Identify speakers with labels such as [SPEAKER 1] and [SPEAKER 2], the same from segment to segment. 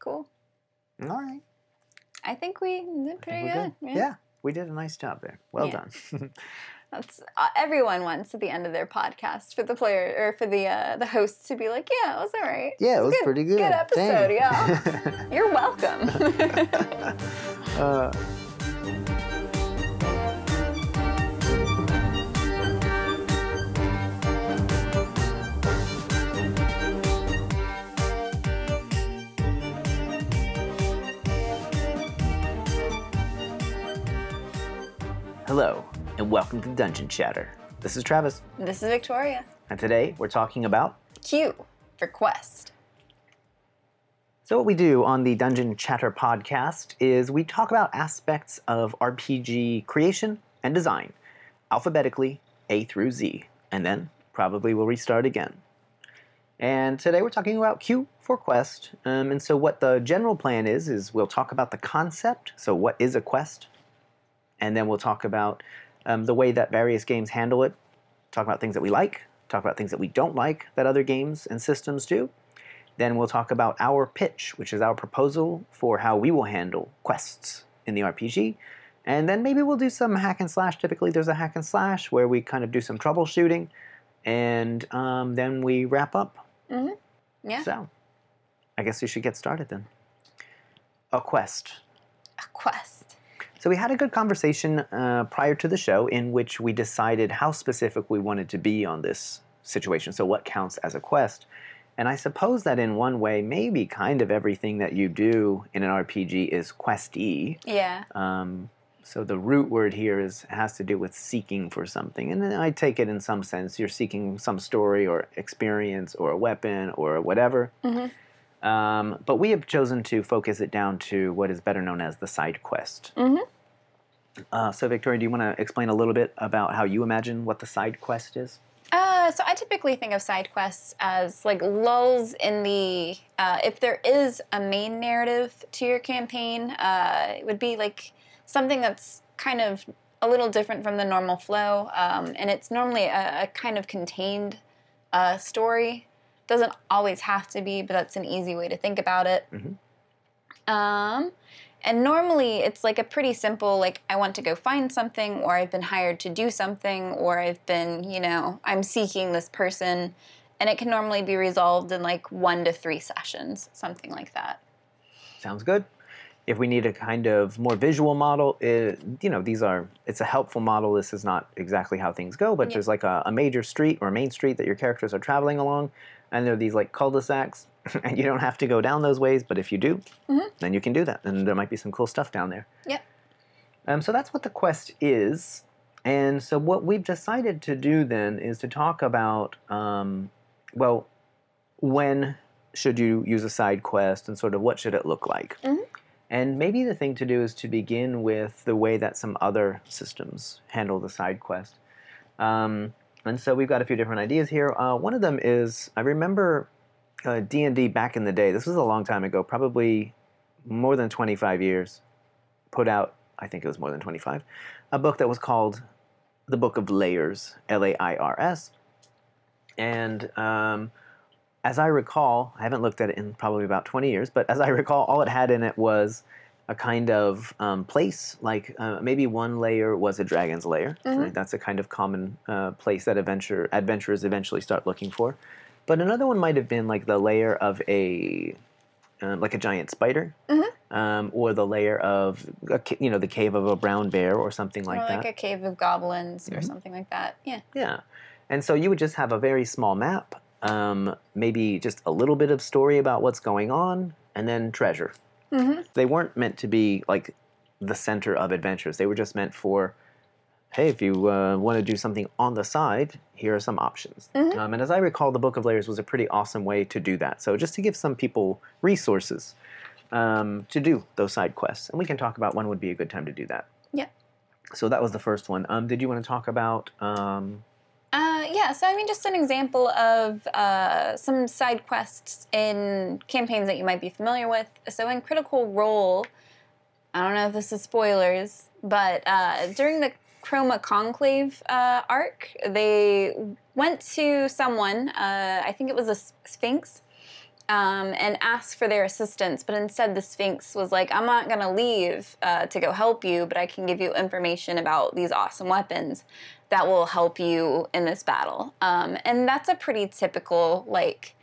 [SPEAKER 1] Cool.
[SPEAKER 2] All right.
[SPEAKER 1] I think we did pretty
[SPEAKER 2] think
[SPEAKER 1] good.
[SPEAKER 2] we're Yeah. we did a nice job there. Well
[SPEAKER 1] Yeah.
[SPEAKER 2] done.
[SPEAKER 1] That's uh, everyone wants at the end of their podcast for the player or for the uh, the host to be like, yeah, it was all right.
[SPEAKER 2] yeah, it was
[SPEAKER 1] good,
[SPEAKER 2] pretty good.
[SPEAKER 1] Good episode,
[SPEAKER 2] Dang.
[SPEAKER 1] yeah. You're welcome.
[SPEAKER 2] uh, hello, and welcome to Dungeon Chatter. This is Travis,
[SPEAKER 1] this is Victoria.
[SPEAKER 2] and today we're talking about
[SPEAKER 1] Q for quest.
[SPEAKER 2] So, what we do on the Dungeon Chatter podcast is we talk about aspects of RPG creation and design, alphabetically A through Z, and then probably we'll restart again. And today we're talking about Q for Quest. Um, and so, what the general plan is, is we'll talk about the concept. So, what is a quest? And then we'll talk about um, the way that various games handle it, talk about things that we like, talk about things that we don't like that other games and systems do. Then we'll talk about our pitch, which is our proposal for how we will handle quests in the RPG. And then maybe we'll do some hack and slash. Typically, there's a hack and slash where we kind of do some troubleshooting, and um, then we wrap up.
[SPEAKER 1] Yeah.
[SPEAKER 2] So, I guess we should get started then. A quest.
[SPEAKER 1] A quest.
[SPEAKER 2] So we had a good conversation uh, prior to the show in which we decided how specific we wanted to be on this situation. So what counts as a quest? And I suppose that in one way, maybe kind of everything that you do in an RPG is questy.
[SPEAKER 1] Yeah.
[SPEAKER 2] Um, so the root word here is has to do with seeking for something, and I take it in some sense you're seeking some story or experience or a weapon or whatever.
[SPEAKER 1] Mm-hmm.
[SPEAKER 2] Um, but we have chosen to focus it down to what is better known as the side quest.
[SPEAKER 1] Mhm.
[SPEAKER 2] Uh, so Victoria, do you want to explain a little bit about how you imagine what the side quest is?
[SPEAKER 1] Uh, so I typically think of side quests as like lulls in the. Uh, if there is a main narrative to your campaign, uh, it would be like something that's kind of a little different from the normal flow, um, and it's normally a, a kind of contained uh, story. Doesn't always have to be, but that's an easy way to think about it.
[SPEAKER 2] Mhm.
[SPEAKER 1] Um, and normally it's like a pretty simple, like, I want to go find something, or I've been hired to do something, or I've been, you know, I'm seeking this person. And it can normally be resolved in like one to three sessions, something like that.
[SPEAKER 2] Sounds good. If we need a kind of more visual model, it, you know, these are, it's a helpful model. This is not exactly how things go, but
[SPEAKER 1] Yeah.
[SPEAKER 2] there's like a, a major street or a main street that your characters are traveling along, and there are these like cul-de-sacs, and you don't have to go down those ways, but if you do,
[SPEAKER 1] Mhm.
[SPEAKER 2] then you can do that, and there might be some cool stuff down there.
[SPEAKER 1] Yep.
[SPEAKER 2] Um, so that's what the quest is. And so what we've decided to do then is to talk about, um, well, when should you use a side quest and sort of what should it look like?
[SPEAKER 1] Mhm.
[SPEAKER 2] And maybe the thing to do is to begin with the way that some other systems handle the side quest. Um, and so we've got a few different ideas here. Uh, one of them is I remember uh, D&D back in the day. This was a long time ago, probably more than 25 years. Put out, I think it was more than 25, a book that was called The Book of Lairs, L A I R S. And um, as I recall, I haven't looked at it in probably about 20 years, but as I recall, all it had in it was a kind of um, place, like uh, maybe one layer was a dragon's lair.
[SPEAKER 1] Mhm.
[SPEAKER 2] Right? That's a kind of common uh, place that adventure adventurers eventually start looking for. But another one might have been like the layer of a um, like a giant spider,
[SPEAKER 1] Mhm.
[SPEAKER 2] um, or the layer of a, you know the cave of a brown bear or something like
[SPEAKER 1] or
[SPEAKER 2] that.
[SPEAKER 1] like a cave of goblins or
[SPEAKER 2] Mhm.
[SPEAKER 1] something like that. Yeah.
[SPEAKER 2] Yeah. And so you would just have a very small map, um, maybe just a little bit of story about what's going on, and then treasure.
[SPEAKER 1] Mm-hmm.
[SPEAKER 2] They weren't meant to be like the center of adventures. They were just meant for, hey, if you uh, want to do something on the side, here are some options.
[SPEAKER 1] Mhm.
[SPEAKER 2] Um, and as I recall, the Book of Lairs was a pretty awesome way to do that. So just to give some people resources um, to do those side quests. And we can talk about when would be a good time to do that.
[SPEAKER 1] Yeah.
[SPEAKER 2] So that was the first one. Um, did you want to talk about um,
[SPEAKER 1] Uh, yeah, so I mean, just an example of uh, some side quests in campaigns that you might be familiar with. So in Critical Role, I don't know if this is spoilers, but uh, during the Chroma Conclave uh, arc, they went to someone, uh, I think it was a Sphinx, um, and asked for their assistance. But instead, the Sphinx was like, I'm not going to leave uh, to go help you, but I can give you information about these awesome weapons that will help you in this battle. Um, and that's a pretty typical, like,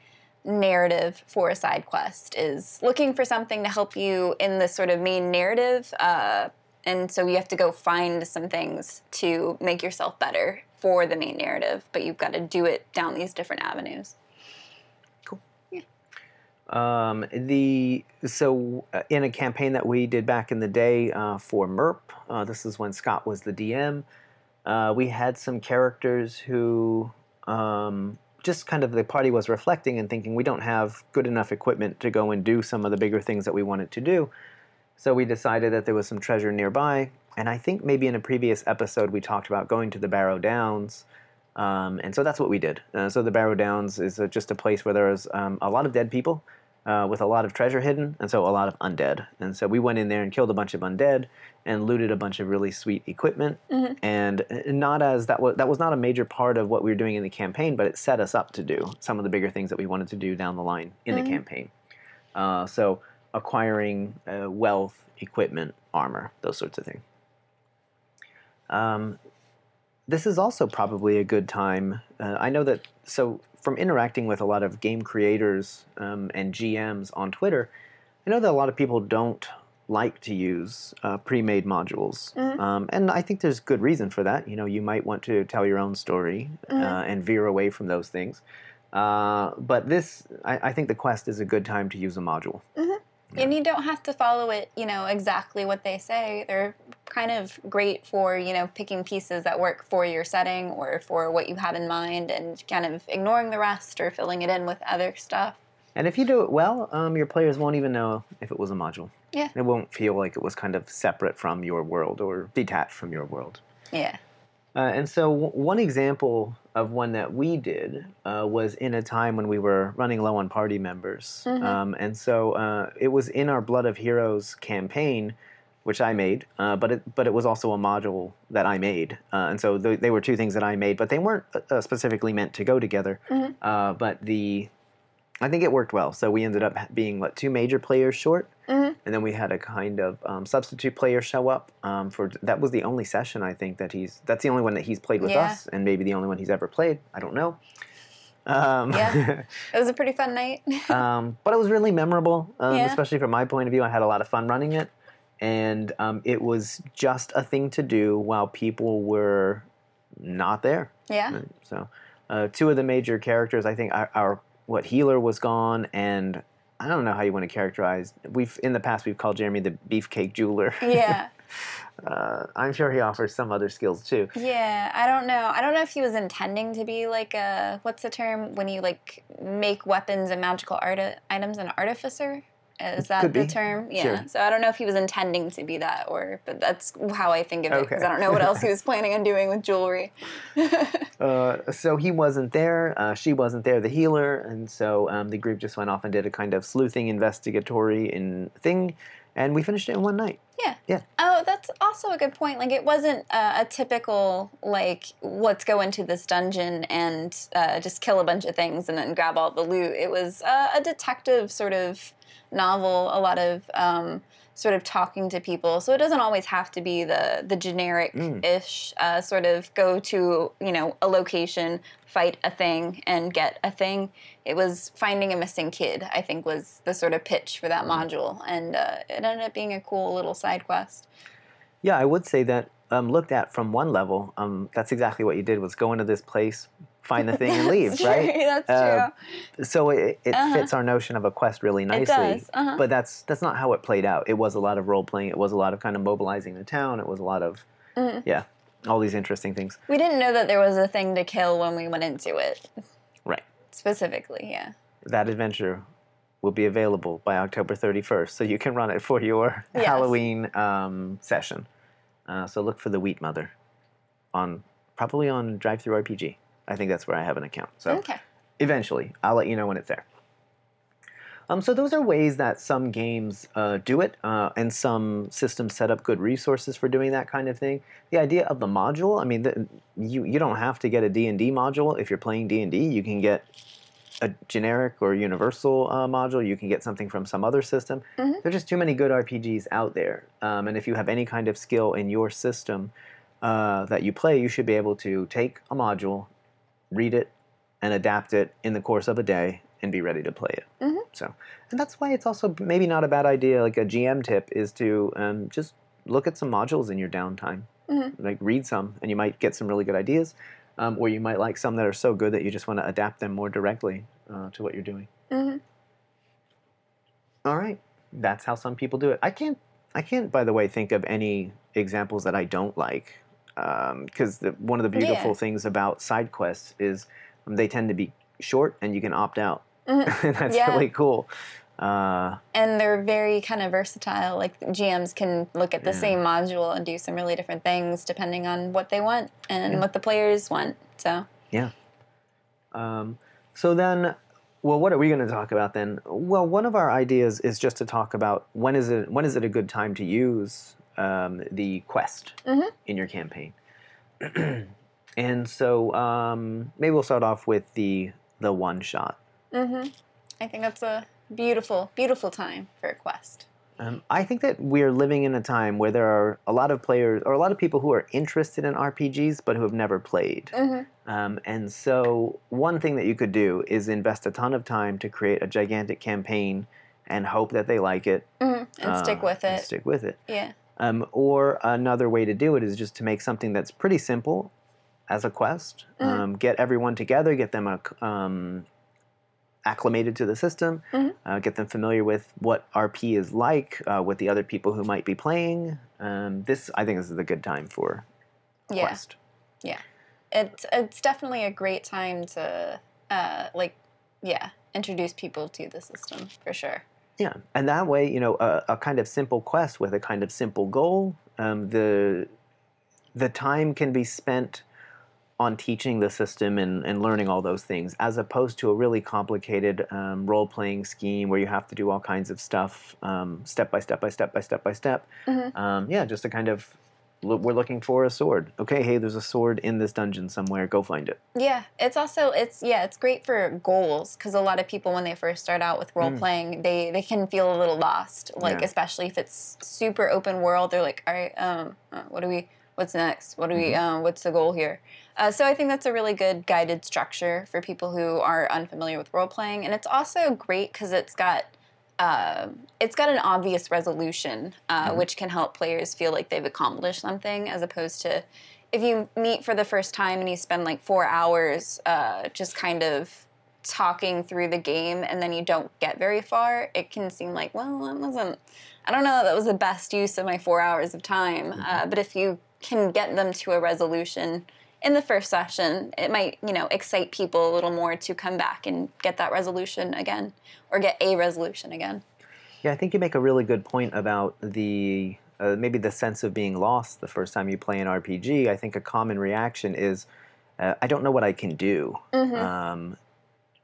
[SPEAKER 1] narrative for a side quest is looking for something to help you in the sort of main narrative uh, and so you have to go find some things to make yourself better for the main narrative but you've got to do it down these different avenues Cool.
[SPEAKER 2] Um, the so uh, in a campaign that we did back in the day uh, for MERP, uh, this is when Scott was the DM. Uh, we had some characters who um, just kind of the party was reflecting and thinking we don't have good enough equipment to go and do some of the bigger things that we wanted to do. So we decided that there was some treasure nearby, and I think maybe in a previous episode we talked about going to the Barrow Downs. Um, and so that's what we did. Uh, so the Barrow Downs is uh, just a place where there was um, a lot of dead people uh, with a lot of treasure hidden, and so a lot of undead. And so we went in there and killed a bunch of undead and looted a bunch of really sweet equipment. And uh, not as that was that was not a major part of what we were doing in the campaign, but it set us up to do some of the bigger things that we wanted to do down the line in the campaign. Uh, so acquiring uh, wealth, equipment, armor, those sorts of things. Um, this is also probably a good time. Uh, I know that so from interacting with a lot of game creators um, and GMs on Twitter, I know that a lot of people don't like to use uh, pre-made modules, um, and I think there's good reason for that. You know, you might want to tell your own story uh, and veer away from those things. Uh, but this, I, I think the quest is a good time to use a module.
[SPEAKER 1] And you don't have to follow it you know exactly what they say they're kind of great for you know picking pieces that work for your setting or for what you have in mind and kind of ignoring the rest or filling it in with other stuff
[SPEAKER 2] And if you do it well, um, your players won't even know if it was a module.
[SPEAKER 1] Yeah.
[SPEAKER 2] It won't feel like it was kind of separate from your world or detached from your world.
[SPEAKER 1] yeah
[SPEAKER 2] Uh, and so, w- one example of one that we did uh, was in a time when we were running low on party members. Um, and so, uh, it was in our Blood of Heroes campaign, which I made, uh, but it but it was also a module that I made. Uh, and so, th- they were two things that I made, but they weren't uh, specifically meant to go together. Uh, but the I think it worked well. So we ended up being what two major players short,
[SPEAKER 1] Mhm.
[SPEAKER 2] and then we had a kind of um, substitute player show up um, for that was the only session I think that he's that's the only one that he's played with
[SPEAKER 1] Yeah.
[SPEAKER 2] us, and maybe the only one he's ever played. I don't know. Um,
[SPEAKER 1] Yeah. it was a pretty fun night
[SPEAKER 2] um, but it was really memorable, um,
[SPEAKER 1] Yeah.
[SPEAKER 2] especially from my point of view. I had a lot of fun running it, and um, it was just a thing to do while people were not there.
[SPEAKER 1] yeah
[SPEAKER 2] Right, So, uh, two of the major characters, I think, our, our what healer was gone, and I don't know how you want to characterize. We've in the past we've called Jeremy the beefcake jeweler.
[SPEAKER 1] yeah
[SPEAKER 2] uh, I'm sure he offers some other skills too.
[SPEAKER 1] Yeah, I don't know. I don't know if he was intending to be like a what's the term when you like make weapons and magical art items an artificer? Is that
[SPEAKER 2] Could
[SPEAKER 1] the
[SPEAKER 2] be.
[SPEAKER 1] term? Yeah.
[SPEAKER 2] Sure.
[SPEAKER 1] So I don't know if he was intending to be that or but that's how I think of it because
[SPEAKER 2] Okay.
[SPEAKER 1] I don't know what else he was planning on doing with jewelry.
[SPEAKER 2] Uh, so he wasn't there. Uh, she wasn't there, the healer, and so um, the group just went off and did a kind of sleuthing, investigatory in thing, and we finished it in one night.
[SPEAKER 1] Yeah.
[SPEAKER 2] Yeah.
[SPEAKER 1] Oh, that's also a good point. Like, it wasn't uh, a typical, like, let's go into this dungeon and uh, just kill a bunch of things and then grab all the loot. It was uh, a detective sort of novel, a lot of um, sort of talking to people. So it doesn't always have to be the, the generic ish uh, sort of go to, you know, a location, fight a thing, and get a thing. It was finding a missing kid, I think, was the sort of pitch for that module. And uh, it ended up being a cool little side quest.
[SPEAKER 2] Yeah, I would say that um, looked at from one level, um, that's exactly what you did was go into this place, find the thing, and leave,
[SPEAKER 1] That's
[SPEAKER 2] right?
[SPEAKER 1] That's
[SPEAKER 2] Uh,
[SPEAKER 1] true.
[SPEAKER 2] So it, it
[SPEAKER 1] Uh-huh.
[SPEAKER 2] fits our notion of a quest really nicely.
[SPEAKER 1] uh-huh.
[SPEAKER 2] But that's that's not how it played out. It was a lot of role playing. It was a lot of kind of mobilizing the town. It was a lot of
[SPEAKER 1] Mm-hmm.
[SPEAKER 2] yeah, all these interesting things.
[SPEAKER 1] We didn't know that there was a thing to kill when we went into it,
[SPEAKER 2] Right.
[SPEAKER 1] specifically, yeah.
[SPEAKER 2] That adventure will be available by October 31st, so you can run it for your
[SPEAKER 1] Yes.
[SPEAKER 2] Halloween um, session. Uh, so look for the Wheat Mother on probably on DriveThruRPG. I think that's where I have an account. So
[SPEAKER 1] Okay.
[SPEAKER 2] eventually, I'll let you know when it's there. Um, so those are ways that some games uh, do it, uh, and some systems set up good resources for doing that kind of thing. The idea of the module, I mean, the, you you don't have to get a D and D module if you're playing D and D. You can get a generic or universal uh, module. You can get something from some other system.
[SPEAKER 1] Mhm.
[SPEAKER 2] There are just too many good RPGs out there. Um, and if you have any kind of skill in your system uh, that you play, you should be able to take a module, read it, and adapt it in the course of a day and be ready to play it.
[SPEAKER 1] Mhm.
[SPEAKER 2] So, and that's why it's also maybe not a bad idea. Like a GM tip is to um, just look at some modules in your downtime
[SPEAKER 1] Mhm.
[SPEAKER 2] like read some and you might get some really good ideas um, or you might like some that are so good that you just want to adapt them more directly uh, to what you're doing
[SPEAKER 1] hmm
[SPEAKER 2] all right that's how some people do it i can't i can't by the way think of any examples that i don't like because the, one of the beautiful
[SPEAKER 1] Yeah.
[SPEAKER 2] things about side quests is um, they tend to be short and you can opt out
[SPEAKER 1] Mhm.
[SPEAKER 2] that's
[SPEAKER 1] Yeah.
[SPEAKER 2] really cool uh,
[SPEAKER 1] and they're very kind of versatile. Like GMs can look at the
[SPEAKER 2] Yeah.
[SPEAKER 1] same module and do some really different things depending on what they want and what the players want. So yeah.
[SPEAKER 2] Um, so then, well, what are we going to talk about then? Well, one of our ideas is just to talk about when is it when is it a good time to use um, the quest
[SPEAKER 1] Mhm.
[SPEAKER 2] in your campaign. and so um, maybe we'll start off with the the one shot.
[SPEAKER 1] hmm I think that's a beautiful, beautiful time for a quest.
[SPEAKER 2] Um, I think that we're living in a time where there are a lot of players or a lot of people who are interested in RPGs but who have never played.
[SPEAKER 1] hmm
[SPEAKER 2] Um, and so, one thing that you could do is invest a ton of time to create a gigantic campaign and hope that they like it
[SPEAKER 1] hmm And stick
[SPEAKER 2] uh,
[SPEAKER 1] with
[SPEAKER 2] and
[SPEAKER 1] it.
[SPEAKER 2] stick with it.
[SPEAKER 1] Yeah.
[SPEAKER 2] Um, or another way to do it is just to make something that's pretty simple as a quest.
[SPEAKER 1] Mhm.
[SPEAKER 2] Um, get everyone together, get them acc- um, acclimated to the system,
[SPEAKER 1] Mhm.
[SPEAKER 2] uh, get them familiar with what RP is like, uh, with the other people who might be playing. Um, this, I think, this is a good time for a
[SPEAKER 1] Yeah.
[SPEAKER 2] quest.
[SPEAKER 1] It's it's definitely a great time to uh, like yeah introduce people to the system for sure.
[SPEAKER 2] Yeah, and that way, you know, a, a kind of simple quest with a kind of simple goal. Um, the the time can be spent on teaching the system and, and learning all those things, as opposed to a really complicated um, role playing scheme where you have to do all kinds of stuff um, step by step by step by step by step.
[SPEAKER 1] Mhm.
[SPEAKER 2] Um, yeah, just a kind of we're looking for a sword. Okay, hey, there's a sword in this dungeon somewhere. Go find it.
[SPEAKER 1] Yeah, it's also it's yeah, it's great for goals because a lot of people when they first start out with role
[SPEAKER 2] Mm.
[SPEAKER 1] playing, they they can feel a little lost. Like
[SPEAKER 2] Yeah.
[SPEAKER 1] especially if it's super open world, they're like, all right, um, uh, what do we? What's next? What do we?
[SPEAKER 2] Mm-hmm.
[SPEAKER 1] Um, what's the goal here? Uh, so I think that's a really good guided structure for people who are unfamiliar with role playing, and it's also great because it's got. Um, it's got an obvious resolution, uh,
[SPEAKER 2] Mhm.
[SPEAKER 1] which can help players feel like they've accomplished something, as opposed to if you meet for the first time and you spend like four hours uh, just kind of talking through the game and then you don't get very far, it can seem like, well, that wasn't, I don't know that was the best use of my four hours of time. Uh, but if you can get them to a resolution in the first session, it might, you know, excite people a little more to come back and get that resolution again or get a resolution again.
[SPEAKER 2] Yeah, I think you make a really good point about the uh, maybe the sense of being lost the first time you play an RPG. I think a common reaction is, uh, I don't know what I can do.
[SPEAKER 1] Mhm.
[SPEAKER 2] Um,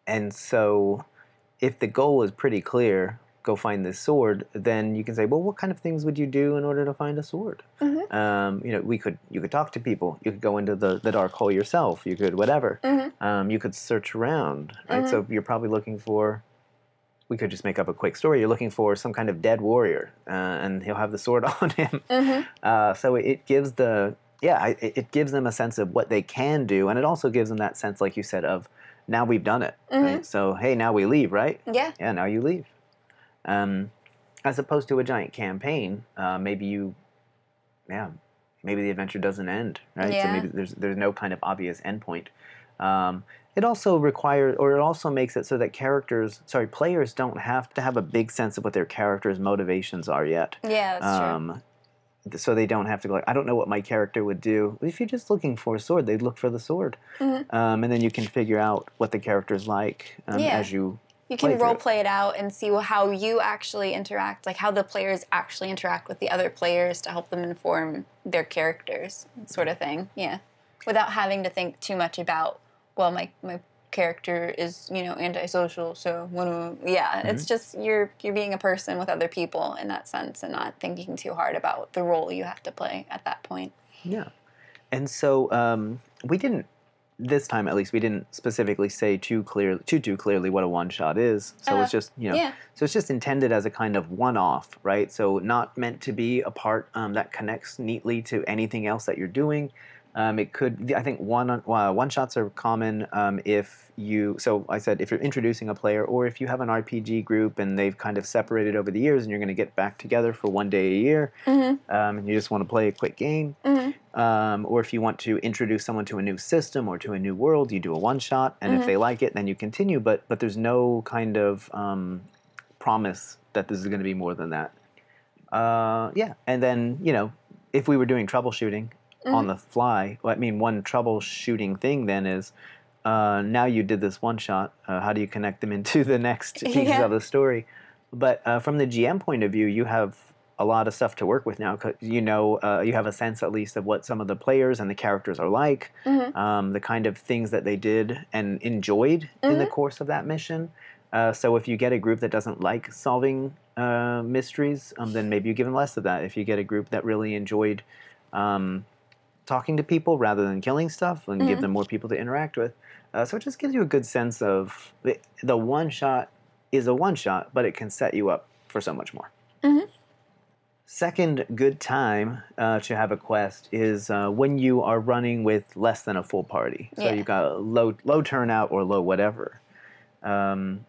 [SPEAKER 2] and so, if the goal is pretty clear, go find this sword, then you can say, well, what kind of things would you do in order to find a sword?
[SPEAKER 1] Mhm.
[SPEAKER 2] Um, you know, we could you could talk to people. You could go into the, the dark hole yourself. You could whatever.
[SPEAKER 1] Mhm.
[SPEAKER 2] Um, you could search around, right? So you're probably looking for. We could just make up a quick story. You're looking for some kind of dead warrior, uh, and he'll have the sword on him.
[SPEAKER 1] Mhm.
[SPEAKER 2] Uh, so it gives the yeah, I- it, it gives them a sense of what they can do, and it also gives them that sense, like you said, of now we've done it. Right? So hey, now we leave, right?
[SPEAKER 1] Yeah.
[SPEAKER 2] Yeah, now you leave. Um, as opposed to a giant campaign, uh, maybe you, yeah, maybe the adventure doesn't end, right? So maybe there's there's no kind of obvious endpoint. Um, it also requires, or it also makes it so that characters, sorry, players don't have to have a big sense of what their characters' motivations are yet.
[SPEAKER 1] Yeah, that's true.
[SPEAKER 2] Um, th- so they don't have to go like, I don't know what my character would do. If you're just looking for a sword, they'd look for the sword,
[SPEAKER 1] Mhm.
[SPEAKER 2] um, and then you can figure out what the character's like um,
[SPEAKER 1] Yeah.
[SPEAKER 2] as you.
[SPEAKER 1] You can role play it out and see how you actually interact, like how the players actually interact with the other players to help them inform their characters, sort of thing. Yeah, without having to think too much about, well, my my character is you know antisocial, so yeah, it's
[SPEAKER 2] Mm-hmm.
[SPEAKER 1] just you're you're being a person with other people in that sense and not thinking too hard about the role you have to play at that point.
[SPEAKER 2] Yeah, and so um, we didn't this time at least we didn't specifically say too clear too too clearly what a one shot is. So
[SPEAKER 1] Uh,
[SPEAKER 2] it's just you know
[SPEAKER 1] Yeah.
[SPEAKER 2] so it's just intended as a kind of one off, right? So not meant to be a part um, that connects neatly to anything else that you're doing. Um, it could, I think, one uh, one shots are common um, if you. So I said if you're introducing a player, or if you have an RPG group and they've kind of separated over the years, and you're going to get back together for one day a year,
[SPEAKER 1] Mm-hmm.
[SPEAKER 2] um, and you just want to play a quick game,
[SPEAKER 1] Mm-hmm.
[SPEAKER 2] um, or if you want to introduce someone to a new system or to a new world, you do a one shot, and if
[SPEAKER 1] Mhm.
[SPEAKER 2] they like it, then you continue. But but there's no kind of um, promise that this is going to be more than that. Uh, yeah, and then you know, if we were doing troubleshooting on
[SPEAKER 1] Mhm.
[SPEAKER 2] the fly, well, I mean, one troubleshooting thing then is. Uh, now you did this one shot. Uh, how do you connect them into the next pieces
[SPEAKER 1] Yeah.
[SPEAKER 2] of the story? But uh, from the GM point of view, you have a lot of stuff to work with now. 'cause you know, uh, you have a sense at least of what some of the players and the characters are like,
[SPEAKER 1] Mhm.
[SPEAKER 2] um, the kind of things that they did and enjoyed in the
[SPEAKER 1] Mhm.
[SPEAKER 2] course of that mission. Uh, so if you get a group that doesn't like solving uh, mysteries, um, then maybe you give them less of that. If you get a group that really enjoyed um, talking to people rather than killing stuff, and give
[SPEAKER 1] Mhm.
[SPEAKER 2] them more people to interact with. Uh, so it just gives you a good sense of the, the one shot is a one shot, but it can set you up for so much more.
[SPEAKER 1] Mhm.
[SPEAKER 2] Second good time uh, to have a quest is uh, when you are running with less than a full party. So
[SPEAKER 1] Yeah.
[SPEAKER 2] you've got a low low turnout or low whatever. Um,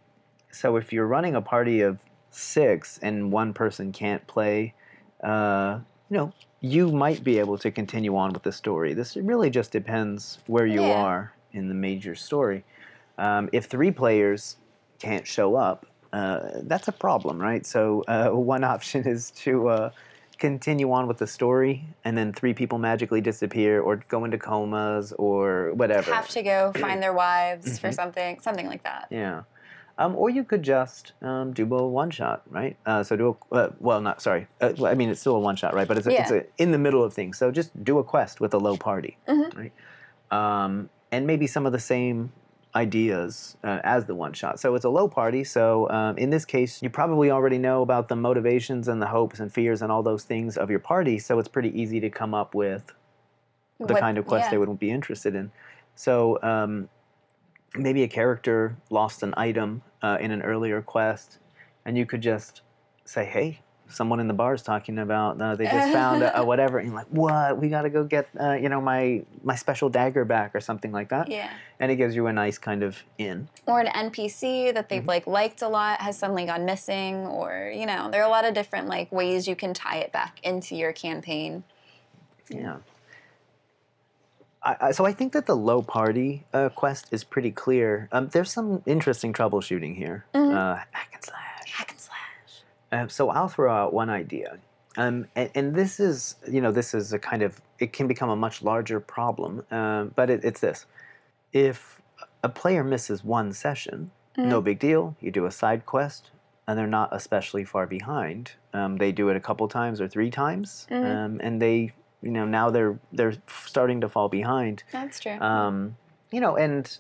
[SPEAKER 2] so if you're running a party of six and one person can't play, uh, you know, you might be able to continue on with the story. This really just depends where you
[SPEAKER 1] Yeah.
[SPEAKER 2] are in the major story. Um, if three players can't show up, uh, that's a problem, right? So uh, one option is to uh, continue on with the story, and then three people magically disappear or go into comas or whatever.
[SPEAKER 1] Have to go find their wives for
[SPEAKER 2] Mhm.
[SPEAKER 1] something, something like that.
[SPEAKER 2] Yeah. Um, or you could just um, do a one shot, right? Uh, so do a uh, well, not sorry. Uh, well, I mean, it's still a one shot, right? But it's, a, it's a, in the middle of things. So just do a quest with a low party,
[SPEAKER 1] Mhm.
[SPEAKER 2] right? Um, and maybe some of the same ideas uh, as the one shot. So it's a low party. So um, in this case, you probably already know about the motivations and the hopes and fears and all those things of your party. So it's pretty easy to come up with the
[SPEAKER 1] What-
[SPEAKER 2] kind of quest
[SPEAKER 1] yeah.
[SPEAKER 2] they would be interested in. So um, maybe a character lost an item uh, in an earlier quest, and you could just say, "Hey, someone in the bar is talking about uh, they just found a, a whatever," and you're like, "What? We got to go get uh, you know my my special dagger back or something like that."
[SPEAKER 1] Yeah.
[SPEAKER 2] And it gives you a nice kind of in.
[SPEAKER 1] Or an NPC that
[SPEAKER 2] Mm-hmm.
[SPEAKER 1] they've like liked a lot has suddenly gone missing, or you know, there are a lot of different like ways you can tie it back into your campaign.
[SPEAKER 2] Yeah. I, so I think that the low party uh, quest is pretty clear. Um, there's some interesting troubleshooting here.
[SPEAKER 1] Mhm.
[SPEAKER 2] Uh, hack and slash.
[SPEAKER 1] Hack and slash.
[SPEAKER 2] Uh, so I'll throw out one idea, um, and, and this is, you know, this is a kind of it can become a much larger problem. Um, but it, it's this: if a player misses one session, no
[SPEAKER 1] Mhm.
[SPEAKER 2] big deal. You do a side quest, and they're not especially far behind. Um, they do it a couple times or three times,
[SPEAKER 1] Mhm.
[SPEAKER 2] um, and they, you know, now they're they're starting to fall behind.
[SPEAKER 1] That's true.
[SPEAKER 2] Um, you know, and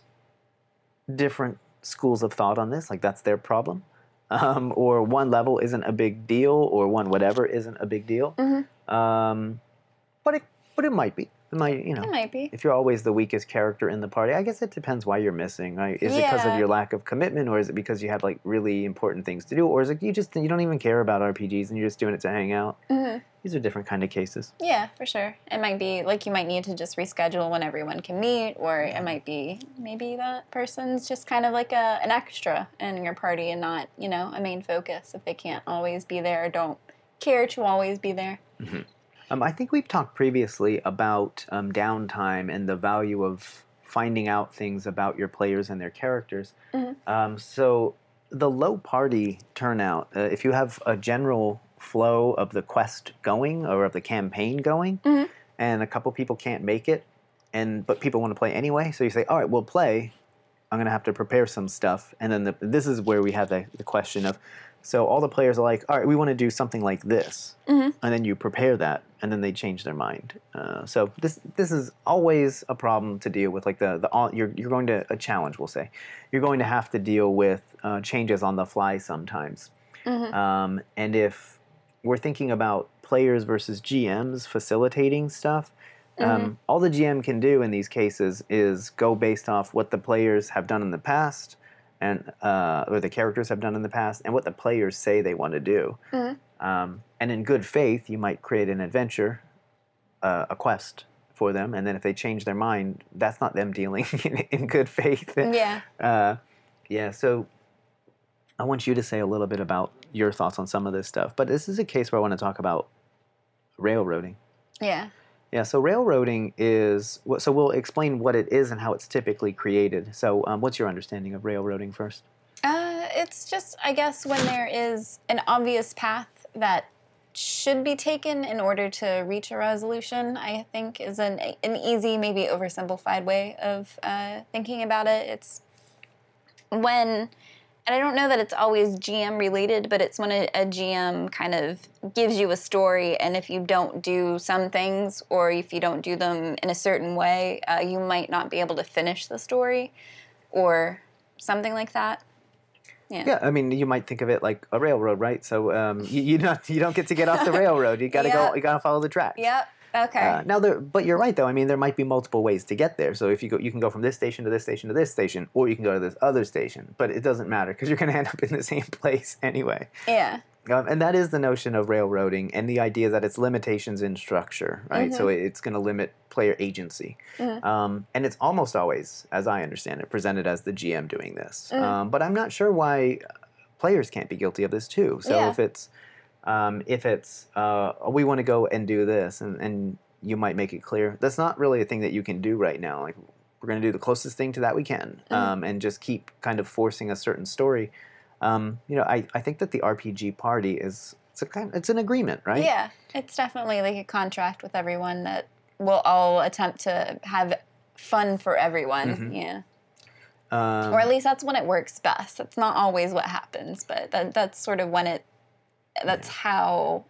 [SPEAKER 2] different schools of thought on this, like that's their problem. Um, or one level isn't a big deal, or one whatever isn't a big deal.
[SPEAKER 1] Mhm.
[SPEAKER 2] Um, but it, but it might be. It might, you know,
[SPEAKER 1] it might be.
[SPEAKER 2] if you're always the weakest character in the party, I guess it depends why you're missing. Right? Is it because of your lack of commitment, or is it because you have like really important things to do, or is it you just you don't even care about RPGs and you're just doing it to hang out?
[SPEAKER 1] hmm
[SPEAKER 2] These are different kind of cases.
[SPEAKER 1] Yeah, for sure. It might be like you might need to just reschedule when everyone can meet, or it might be maybe that person's just kind of like a, an extra in your party and not, you know, a main focus if they can't always be there or don't care to always be there.
[SPEAKER 2] Um, I think we've talked previously about um, downtime and the value of finding out things about your players and their characters.
[SPEAKER 1] Mhm.
[SPEAKER 2] Um, so the low party turnout, uh, if you have a general flow of the quest going or of the campaign going,
[SPEAKER 1] Mhm.
[SPEAKER 2] and a couple people can't make it, and but people want to play anyway, so you say, all right, we'll play. I'm gonna have to prepare some stuff, and then the, this is where we have the, the question of, so all the players are like, all right, we want to do something like this,
[SPEAKER 1] Mhm.
[SPEAKER 2] and then you prepare that, and then they change their mind. Uh, so this this is always a problem to deal with. Like the the all- you're you're going to a challenge, we'll say, you're going to have to deal with uh, changes on the fly sometimes.
[SPEAKER 1] Mhm.
[SPEAKER 2] Um, and if we're thinking about players versus GMs facilitating stuff, Um, all the GM can do in these cases is go based off what the players have done in the past, and uh, or the characters have done in the past, and what the players say they want to do.
[SPEAKER 1] Mhm.
[SPEAKER 2] Um, and in good faith, you might create an adventure, uh, a quest for them, and then if they change their mind, that's not them dealing in, in good faith.
[SPEAKER 1] Yeah.
[SPEAKER 2] Uh, yeah, so I want you to say a little bit about your thoughts on some of this stuff. But this is a case where I want to talk about railroading.
[SPEAKER 1] Yeah.
[SPEAKER 2] Yeah, so railroading is so we'll explain what it is and how it's typically created. So, um, what's your understanding of railroading first?
[SPEAKER 1] Uh, it's just, I guess, when there is an obvious path that should be taken in order to reach a resolution, I think is an, an easy, maybe oversimplified way of uh, thinking about it. It's when, and I don't know that it's always GM related, but it's when a, a GM kind of gives you a story, and if you don't do some things or if you don't do them in a certain way, uh, you might not be able to finish the story or something like that. Yeah.
[SPEAKER 2] Yeah, I mean, you might think of it like a railroad, right? So, um, you, you don't you don't get to get off the railroad. You got to
[SPEAKER 1] Yeah.
[SPEAKER 2] go. You got to follow the tracks.
[SPEAKER 1] Yep. Okay.
[SPEAKER 2] Uh, now there, but you're right though. I mean, there might be multiple ways to get there. So if you go, you can go from this station to this station to this station, or you can go to this other station. But it doesn't matter because you're going to end up in the same place anyway.
[SPEAKER 1] yeah.
[SPEAKER 2] Um, and that is the notion of railroading and the idea that it's limitations in structure, right? So it's going to limit player agency.
[SPEAKER 1] Mhm.
[SPEAKER 2] Um, and it's almost always, as I understand it, presented as the GM doing this.
[SPEAKER 1] Mhm.
[SPEAKER 2] Um, but I'm not sure why players can't be guilty of this too. So
[SPEAKER 1] Yeah.
[SPEAKER 2] if it's um, if it's uh, we want to go and do this, and, and you might make it clear that's not really a thing that you can do right now. Like we're going to do the closest thing to that we can,
[SPEAKER 1] Mhm.
[SPEAKER 2] um, and just keep kind of forcing a certain story. Um, you know, I, I think that the RPG party is it's a kind it's an agreement, right?
[SPEAKER 1] Yeah. It's definitely like a contract with everyone that we'll all attempt to have fun for everyone.
[SPEAKER 2] Mhm.
[SPEAKER 1] Yeah.
[SPEAKER 2] Um,
[SPEAKER 1] or at least that's when it works best. That's not always what happens, but that, that's sort of when it, that's how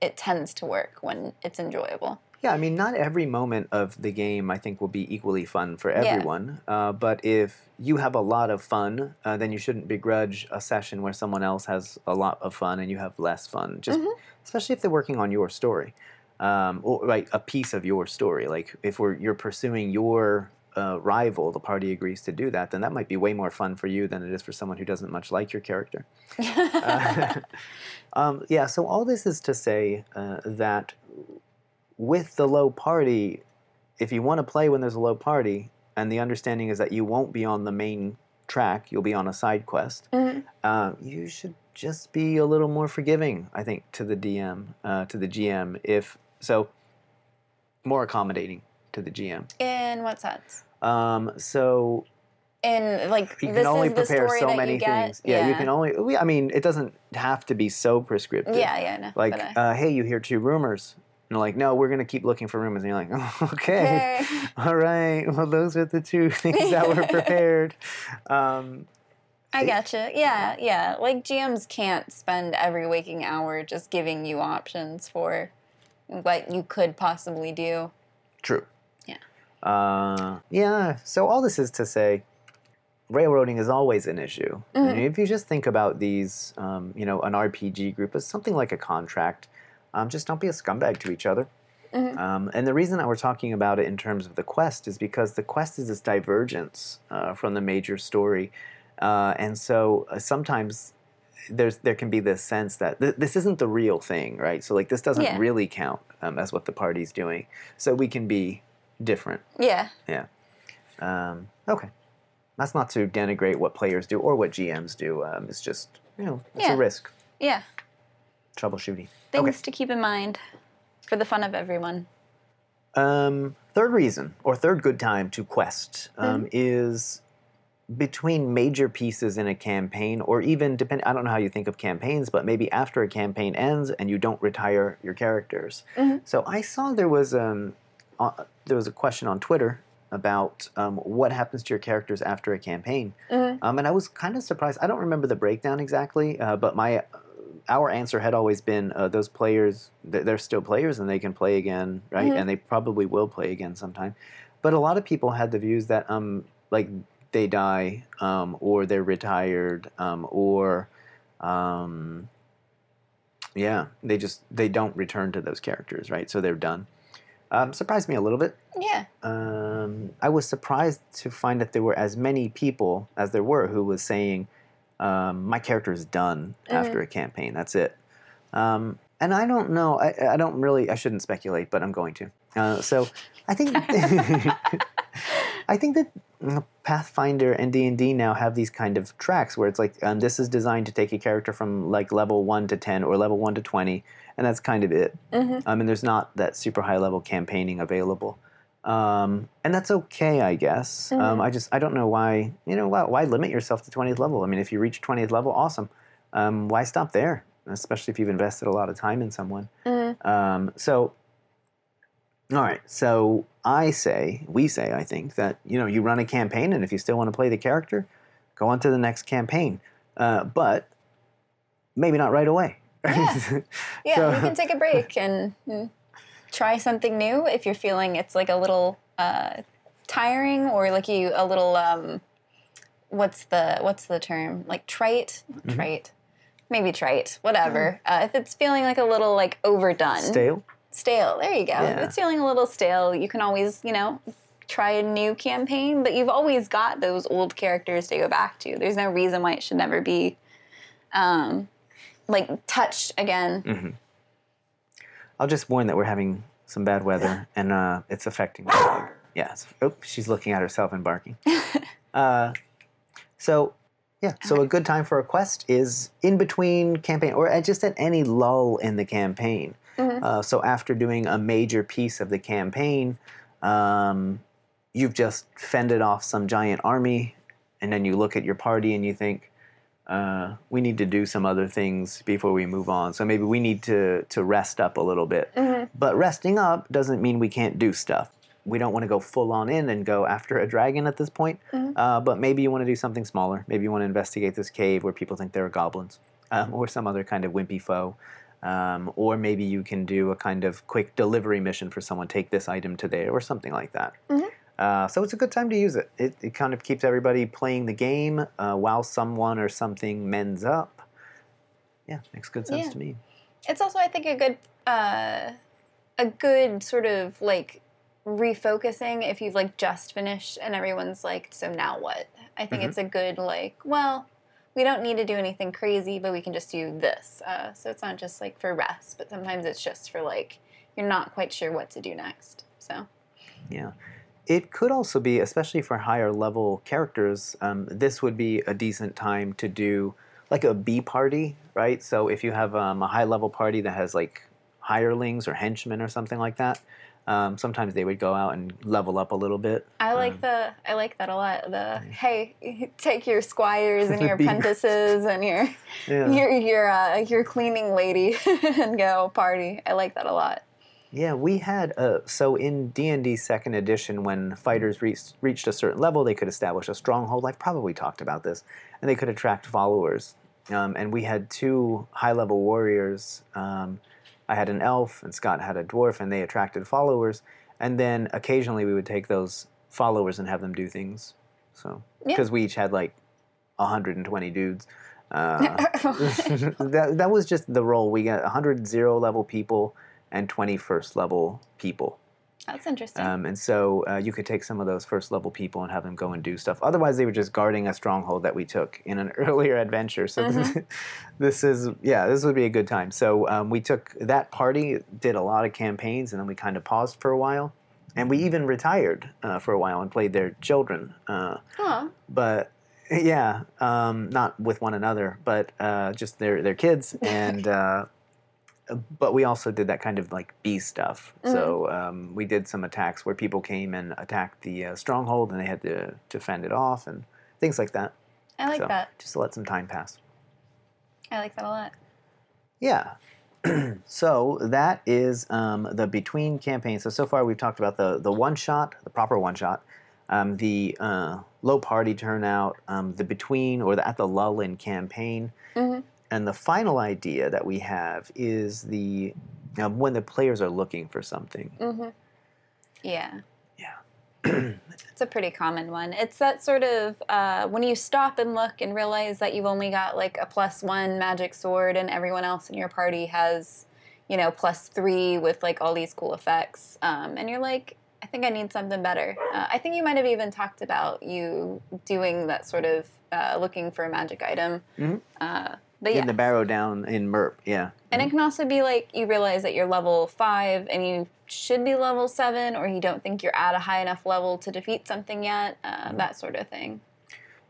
[SPEAKER 1] it tends to work when it's enjoyable.
[SPEAKER 2] Yeah, I mean, not every moment of the game I think will be equally fun for
[SPEAKER 1] Yeah.
[SPEAKER 2] everyone. Uh, but if you have a lot of fun, uh, then you shouldn't begrudge a session where someone else has a lot of fun and you have less fun. Just
[SPEAKER 1] Mhm.
[SPEAKER 2] especially if they're working on your story, um, or like a piece of your story. Like if we're you're pursuing your uh, rival, the party agrees to do that, then that might be way more fun for you than it is for someone who doesn't much like your character. Uh, um, yeah, so all this is to say uh, that with the low party, if you want to play when there's a low party, and the understanding is that you won't be on the main track, you'll be on a side quest,
[SPEAKER 1] Mhm.
[SPEAKER 2] uh, you should just be a little more forgiving, I think, to the DM, uh, to the GM, if so, more accommodating to the GM.
[SPEAKER 1] In what sense?
[SPEAKER 2] Um, so
[SPEAKER 1] In like
[SPEAKER 2] you
[SPEAKER 1] this
[SPEAKER 2] can only
[SPEAKER 1] is
[SPEAKER 2] prepare so many things. Yeah, you can only. we- I mean, it doesn't have to be so prescriptive.
[SPEAKER 1] Yeah, yeah, no.
[SPEAKER 2] Like,
[SPEAKER 1] but, uh,
[SPEAKER 2] hey, you hear two rumors. And they're like, no, we're gonna keep looking for rumors. And you're like, oh, okay,
[SPEAKER 1] okay.
[SPEAKER 2] all right. Well, those are the two things that were prepared. Um,
[SPEAKER 1] I gotcha. Yeah, yeah. Like GMs can't spend every waking hour just giving you options for what you could possibly do.
[SPEAKER 2] true.
[SPEAKER 1] Yeah.
[SPEAKER 2] Uh, yeah. So all this is to say, railroading is always an issue. I
[SPEAKER 1] Mhm.
[SPEAKER 2] mean, if you just think about these, um, you know, an RPG group as something like a contract, um, just don't be a scumbag to each other.
[SPEAKER 1] Mhm.
[SPEAKER 2] Um, and the reason that we're talking about it in terms of the quest is because the quest is this divergence uh, from the major story, uh, and so uh, sometimes there's there can be this sense that th- this isn't the real thing, right? So like this doesn't
[SPEAKER 1] Yeah.
[SPEAKER 2] really count um, as what the party's doing. So we can be different.
[SPEAKER 1] Yeah. Yeah.
[SPEAKER 2] Um, okay, that's not to denigrate what players do or what GMs do. Um, it's just you know it's
[SPEAKER 1] Yeah.
[SPEAKER 2] a risk,
[SPEAKER 1] Yeah.
[SPEAKER 2] troubleshooting.
[SPEAKER 1] Things
[SPEAKER 2] Okay.
[SPEAKER 1] to keep in mind for the fun of everyone.
[SPEAKER 2] Um, third reason, or third good time to quest, um, is between major pieces in a campaign, or even depend. I don't know how you think of campaigns, but maybe after a campaign ends and you don't retire your characters.
[SPEAKER 1] Mhm.
[SPEAKER 2] So I saw there was um, uh, there was a question on Twitter about um, what happens to your characters after a campaign,
[SPEAKER 1] Mhm.
[SPEAKER 2] um, and I was kind of surprised. I don't remember the breakdown exactly, uh, but my our answer had always been uh, those players they're still players and they can play again right
[SPEAKER 1] Mhm.
[SPEAKER 2] and they probably will play again sometime but a lot of people had the views that um like they die um, or they're retired um, or um, yeah they just they don't return to those characters right so they're done Um, surprised me a little bit.
[SPEAKER 1] Yeah.
[SPEAKER 2] Um, I was surprised to find that there were as many people as there were who was saying, um, "My character is done after a campaign. That's it." Um, and I don't know. I, I don't really. I shouldn't speculate, but I'm going to. Uh, so I think. I think that Pathfinder and D and D now have these kind of tracks where it's like um, this is designed to take a character from like level one to ten or level one to twenty, and that's kind of it.
[SPEAKER 1] hmm
[SPEAKER 2] I mean, there's not that super high level campaigning available, um, and that's okay, I guess. Um,
[SPEAKER 1] Mhm.
[SPEAKER 2] I just I don't know why you know why, why limit yourself to twentieth level. I mean, if you reach twentieth level, awesome. Um, why stop there? Especially if you've invested a lot of time in someone.
[SPEAKER 1] hmm
[SPEAKER 2] Um, so, all right. So I say, we say, I think that you know you run a campaign, and if you still want to play the character, go on to the next campaign. Uh, but maybe not right away.
[SPEAKER 1] Yeah. Yeah,
[SPEAKER 2] So-
[SPEAKER 1] you can take a break and mm, try something new if you're feeling it's like a little uh, tiring or like you a little um, what's the what's the term? Like trite?
[SPEAKER 2] Mm-hmm.
[SPEAKER 1] trite. Maybe trite. Whatever. Uh, if it's feeling like a little like overdone.
[SPEAKER 2] Stale.
[SPEAKER 1] stale. There you go. If it's feeling a little stale you can always you know try a new campaign but you've always got those old characters to go back to. There's no reason why it should never be um, like touched again
[SPEAKER 2] hmm I'll just warn that we're having some bad weather, and uh, it's affecting. Yes. Oh, she's looking at herself and barking. uh, so, yeah. So a good time for a quest is in between campaign, or just at any lull in the campaign.
[SPEAKER 1] Mhm.
[SPEAKER 2] Uh, so after doing a major piece of the campaign, um, you've just fended off some giant army, and then you look at your party and you think, uh, we need to do some other things before we move on. So maybe we need to to rest up a little bit.
[SPEAKER 1] Mhm.
[SPEAKER 2] But resting up doesn't mean we can't do stuff. We don't want to go full on in and go after a dragon at this point.
[SPEAKER 1] Mhm.
[SPEAKER 2] Uh, but maybe you want to do something smaller. Maybe you want to investigate this cave where people think there are goblins, um, or some other kind of wimpy foe. Um, or maybe you can do a kind of quick delivery mission for someone. Take this item to there, or something like that.
[SPEAKER 1] Mhm.
[SPEAKER 2] Uh, so it's a good time to use it. It, it kind of keeps everybody playing the game uh, while someone or something mends up. Yeah, makes good sense
[SPEAKER 1] Yeah.
[SPEAKER 2] to me.
[SPEAKER 1] it's also i think a good uh, a good sort of like refocusing if you've like just finished and everyone's like so now what i think
[SPEAKER 2] Mhm.
[SPEAKER 1] it's a good like well we don't need to do anything crazy but we can just do this uh, so it's not just like for rest but sometimes it's just for like you're not quite sure what to do next so
[SPEAKER 2] Yeah. It could also be, especially for higher level characters, um, this would be a decent time to do like a B party, right? So if you have um, a high level party that has like hirelings or henchmen or something like that, um, sometimes they would go out and level up a little bit.
[SPEAKER 1] I like
[SPEAKER 2] Um,
[SPEAKER 1] the I like that a lot. The hey, take your squires and your apprentices and your
[SPEAKER 2] Yeah.
[SPEAKER 1] your your uh, your cleaning lady and go party. I like that a lot.
[SPEAKER 2] Yeah, we had uh, so in D and D Second Edition, when fighters reached reached a certain level, they could establish a stronghold. I've probably talked about this, and they could attract followers. Um, and we had two high level warriors. Um, I had an elf, and Scott had a dwarf, and they attracted followers. And then occasionally we would take those followers and have them do things. So
[SPEAKER 1] Yeah.
[SPEAKER 2] because we each had like 120 dudes. Uh, that, that was just the role. We got 100 zero level people and 20 first level people.
[SPEAKER 1] That's interesting.
[SPEAKER 2] Um, and so uh, you could take some of those first level people and have them go and do stuff. Otherwise, they were just guarding a stronghold that we took in an earlier adventure. So this, this is, yeah, this would be a good time. So um, we took that party, did a lot of campaigns, and then we kind of paused for a while. And we even retired uh, for a while and played their children. Uh,
[SPEAKER 1] Aw.
[SPEAKER 2] but yeah, um, not with one another, but uh, just their their kids, and uh, but we also did that kind of like bee stuff. So um, we did some attacks where people came and attacked the uh, stronghold, and they had to to fend it off and things like that.
[SPEAKER 1] I like
[SPEAKER 2] So,
[SPEAKER 1] that.
[SPEAKER 2] Just to let some time pass.
[SPEAKER 1] I like that a lot.
[SPEAKER 2] Yeah. so that is um, the between campaign. So so far we've talked about the the one shot, the proper one shot, um, the uh, low party turnout, um, the between or the at the lull in campaign,
[SPEAKER 1] Mhm.
[SPEAKER 2] And the final idea that we have is the when the players are looking for something.
[SPEAKER 1] hmm Yeah.
[SPEAKER 2] Yeah.
[SPEAKER 1] It's a pretty common one. It's that sort of uh, when you stop and look and realize that you've only got like a plus one magic sword and everyone else in your party has, you know, plus three with like all these cool effects. Um, and you're like, I think I need something better. Uh, I think you might have even talked about you doing that sort of uh, looking for a magic item.
[SPEAKER 2] Mhm.
[SPEAKER 1] But
[SPEAKER 2] In
[SPEAKER 1] yeah.
[SPEAKER 2] the barrow down in MERP, yeah.
[SPEAKER 1] And it can also be like you realize that you're level five and you should be level seven, or you don't think you're at a high enough level to defeat something yet, uh,
[SPEAKER 2] Mm-hmm.
[SPEAKER 1] that sort of thing.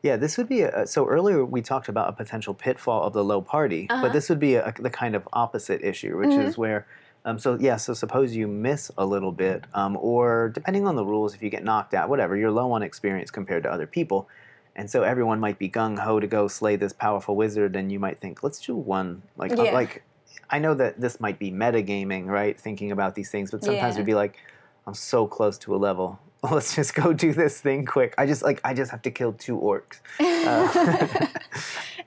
[SPEAKER 2] Yeah, this would be a, so earlier we talked about a potential pitfall of the low party,
[SPEAKER 1] Uh-huh.
[SPEAKER 2] but this would be a, the kind of opposite issue, which
[SPEAKER 1] Mhm.
[SPEAKER 2] is where, um, so yeah, so suppose you miss a little bit, um, or depending on the rules, if you get knocked out, whatever, you're low on experience compared to other people. And so everyone might be gung ho to go slay this powerful wizard, and you might think, let's do one. Like, uh, like, I know that this might be metagaming, right? Thinking about these things, but sometimes
[SPEAKER 1] Yeah.
[SPEAKER 2] we'd be like, I'm so close to a level. Let's just go do this thing quick. I just like I just have to kill two orcs. Uh,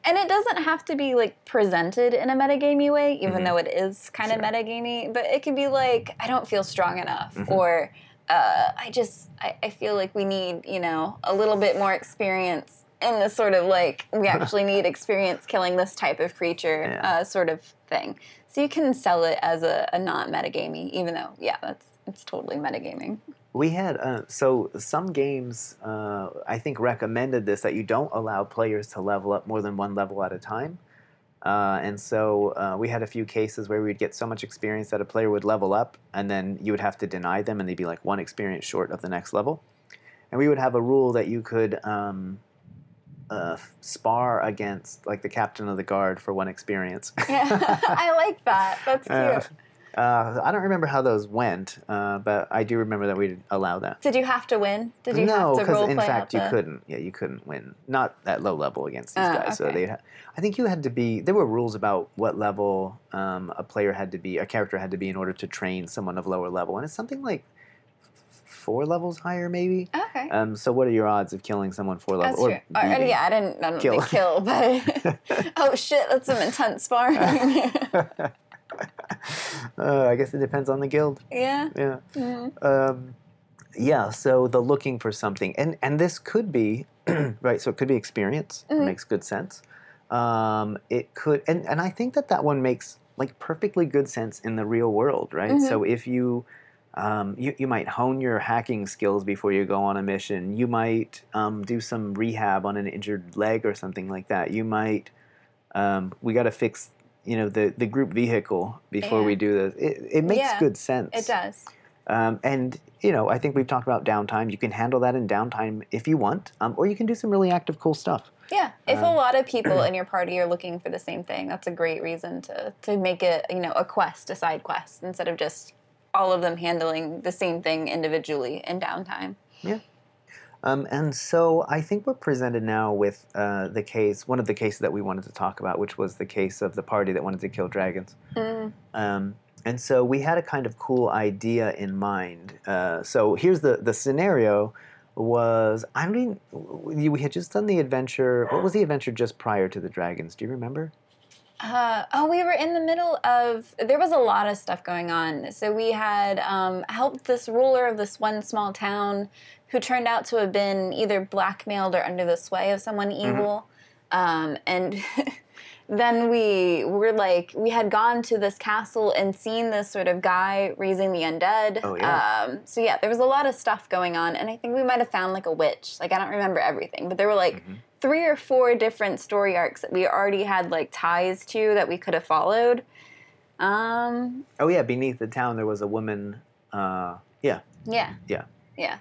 [SPEAKER 1] and it doesn't have to be like presented in a metagamey way, even
[SPEAKER 2] Mhm.
[SPEAKER 1] though it is kind of
[SPEAKER 2] Sure.
[SPEAKER 1] metagamey. But it can be like, I don't feel strong enough,
[SPEAKER 2] Mhm.
[SPEAKER 1] or uh, I just I, I feel like we need you know a little bit more experience in this sort of like we actually need experience killing this type of creature
[SPEAKER 2] Yeah.
[SPEAKER 1] uh, sort of thing. So you can sell it as a, a non metagamey, even though yeah, that's it's totally metagaming.
[SPEAKER 2] We had uh, so some games uh, I think recommended this that you don't allow players to level up more than one level at a time, uh, and so uh, we had a few cases where we'd get so much experience that a player would level up, and then you would have to deny them, and they'd be like one experience short of the next level, and we would have a rule that you could. Um, uh, spar against like the captain of the guard for one experience.
[SPEAKER 1] Yeah, I like that. That's cute.
[SPEAKER 2] Uh, uh, I don't remember how those went, uh, but I do remember that we'd allow that.
[SPEAKER 1] Did you have to win? Did you
[SPEAKER 2] no,
[SPEAKER 1] have to role
[SPEAKER 2] in
[SPEAKER 1] play
[SPEAKER 2] fact you
[SPEAKER 1] the-
[SPEAKER 2] couldn't. Yeah, you couldn't win. Not at low level against these
[SPEAKER 1] Ah,
[SPEAKER 2] guys. So they, ha- I think you had to be. There were rules about what level um, a player had to be, a character had to be in order to train someone of lower level, and it's something like four levels higher, maybe.
[SPEAKER 1] Okay.
[SPEAKER 2] Um, so what are your odds of killing someone four
[SPEAKER 1] levels?
[SPEAKER 2] That's
[SPEAKER 1] true. Or, yeah, I didn't, I don't
[SPEAKER 2] kill.
[SPEAKER 1] kill, but oh shit, that's some intense sparring.
[SPEAKER 2] uh, I guess it depends on the guild.
[SPEAKER 1] yeah.
[SPEAKER 2] Yeah.
[SPEAKER 1] Mhm.
[SPEAKER 2] Um, yeah, so the looking for something, and and this could be right. So it could be experience.
[SPEAKER 1] Mhm.
[SPEAKER 2] makes good sense. Um, it could, and and I think that that one makes like perfectly good sense in the real world, right?
[SPEAKER 1] Mhm.
[SPEAKER 2] So if you um, you, you might hone your hacking skills before you go on a mission. You might um, do some rehab on an injured leg or something like that. You might, um, we got to fix, you know, the, the group vehicle before we do this. It, it makes
[SPEAKER 1] Yeah,
[SPEAKER 2] good sense.
[SPEAKER 1] It does.
[SPEAKER 2] Um, and you know, I think we've talked about downtime. You can handle that in downtime if you want, um, or you can do some really active, cool stuff.
[SPEAKER 1] Yeah. If a
[SPEAKER 2] Um,
[SPEAKER 1] lot of people in your party are looking for the same thing, that's a great reason to to make it, you know, a quest, a side quest, instead of just all of them handling the same thing individually in downtime.
[SPEAKER 2] Um, and so I think we're presented now with uh, the case, one of the cases that we wanted to talk about, which was the case of the party that wanted to kill dragons.
[SPEAKER 1] Mm.
[SPEAKER 2] Um, and so we had a kind of cool idea in mind. Uh, so here's the the scenario was I mean we we had just done the adventure. What was the adventure just prior to the dragons? Do you remember?
[SPEAKER 1] Uh, oh, we were in the middle of. There was a lot of stuff going on. So we had um, helped this ruler of this one small town, who turned out to have been either blackmailed or under the sway of someone
[SPEAKER 2] Mm-hmm.
[SPEAKER 1] evil. Um, and then we were like, we had gone to this castle and seen this sort of guy raising the undead.
[SPEAKER 2] Oh, yeah.
[SPEAKER 1] Um, so yeah, there was a lot of stuff going on, and I think we might have found like a witch. Like I don't remember everything, but there were like
[SPEAKER 2] Mhm.
[SPEAKER 1] three or four different story arcs that we already had like ties to that we could have followed. Um,
[SPEAKER 2] Oh yeah, beneath the town there was a woman. Uh, yeah,
[SPEAKER 1] yeah.
[SPEAKER 2] Yeah.
[SPEAKER 1] Yeah.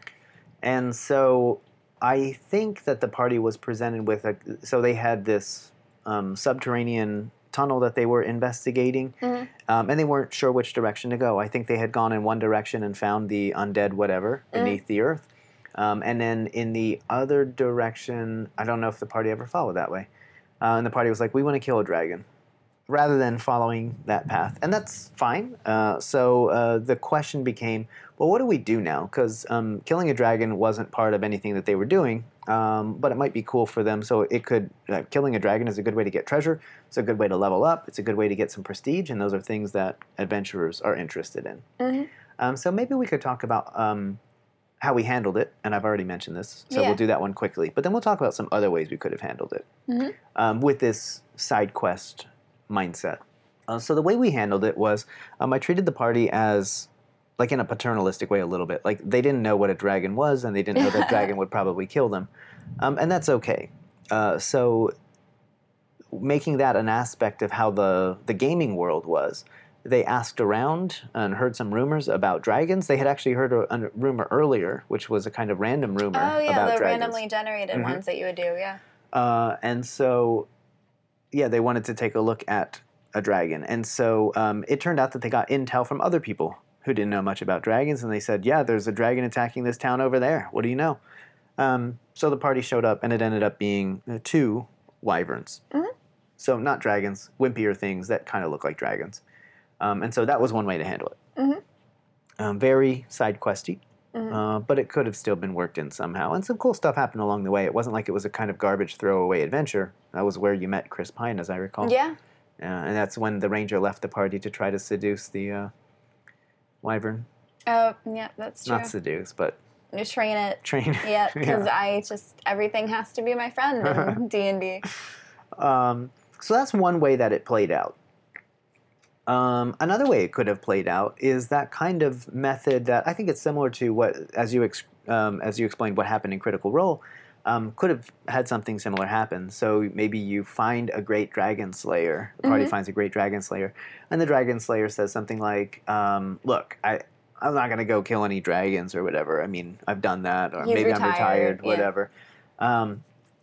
[SPEAKER 2] And so I think that the party was presented with a. So they had this um, subterranean tunnel that they were investigating,
[SPEAKER 1] Mhm.
[SPEAKER 2] um, and they weren't sure which direction to go. I think they had gone in one direction and found the undead whatever
[SPEAKER 1] Mm.
[SPEAKER 2] beneath the earth. Um, and then in the other direction, I don't know if the party ever followed that way. Uh, and the party was like, we want to kill a dragon rather than following that path. And that's fine. Uh, so uh, the question became, well, what do we do now? Because um, killing a dragon wasn't part of anything that they were doing, um, but it might be cool for them. So it could, uh, killing a dragon is a good way to get treasure. It's a good way to level up. It's a good way to get some prestige. And those are things that adventurers are interested in.
[SPEAKER 1] Mhm.
[SPEAKER 2] Um, so maybe we could talk about um, how we handled it. And I've already mentioned this. So
[SPEAKER 1] Yeah.
[SPEAKER 2] we'll do that one quickly. But then we'll talk about some other ways we could have handled it
[SPEAKER 1] Mhm.
[SPEAKER 2] um, with this side quest mindset. Uh, so the way we handled it was, um, I treated the party as like in a paternalistic way a little bit. Like they didn't know what a dragon was, and they didn't know that dragon would probably kill them, um, and that's okay. Uh, so making that an aspect of how the the gaming world was. They asked around and heard some rumors about dragons. They had actually heard a, a rumor earlier, which was a kind of random rumor
[SPEAKER 1] Oh yeah,
[SPEAKER 2] about
[SPEAKER 1] the
[SPEAKER 2] dragons.
[SPEAKER 1] randomly generated
[SPEAKER 2] Mhm.
[SPEAKER 1] ones that you would do. Yeah.
[SPEAKER 2] Uh, and so, yeah, they wanted to take a look at a dragon. And so um, it turned out that they got intel from other people who didn't know much about dragons. And they said, yeah, there's a dragon attacking this town over there. What do you know? Um, so the party showed up, and it ended up being uh, two wyverns.
[SPEAKER 1] Mhm.
[SPEAKER 2] So not dragons, wimpier things that kind of look like dragons. Um, and so that was one way to handle it.
[SPEAKER 1] Mhm.
[SPEAKER 2] Um, very side questy.
[SPEAKER 1] Mhm.
[SPEAKER 2] Uh, but it could have still been worked in somehow. And some cool stuff happened along the way. It wasn't like it was a kind of garbage throwaway adventure. That was where you met Chris Pine, as I recall.
[SPEAKER 1] Yeah.
[SPEAKER 2] Uh, and that's when the ranger left the party to try to seduce the uh, wyvern.
[SPEAKER 1] Oh yeah, that's true.
[SPEAKER 2] Not seduce, but
[SPEAKER 1] You train it.
[SPEAKER 2] train.
[SPEAKER 1] Yeah, because I just everything has to be my friend in D and D.
[SPEAKER 2] Um, so that's one way that it played out. Um, another way it could have played out is that kind of method that I think it's similar to what, as you ex- um, as you explained, what happened in Critical Role. Um, could have had something similar happen. So maybe you find a great dragon slayer. The party
[SPEAKER 1] Mhm.
[SPEAKER 2] finds a great dragon slayer, and the dragon slayer says something like, um, "Look, I." I'm not gonna go kill any dragons or whatever. I mean, I've done that, or maybe I'm
[SPEAKER 1] retired,
[SPEAKER 2] whatever. yeah.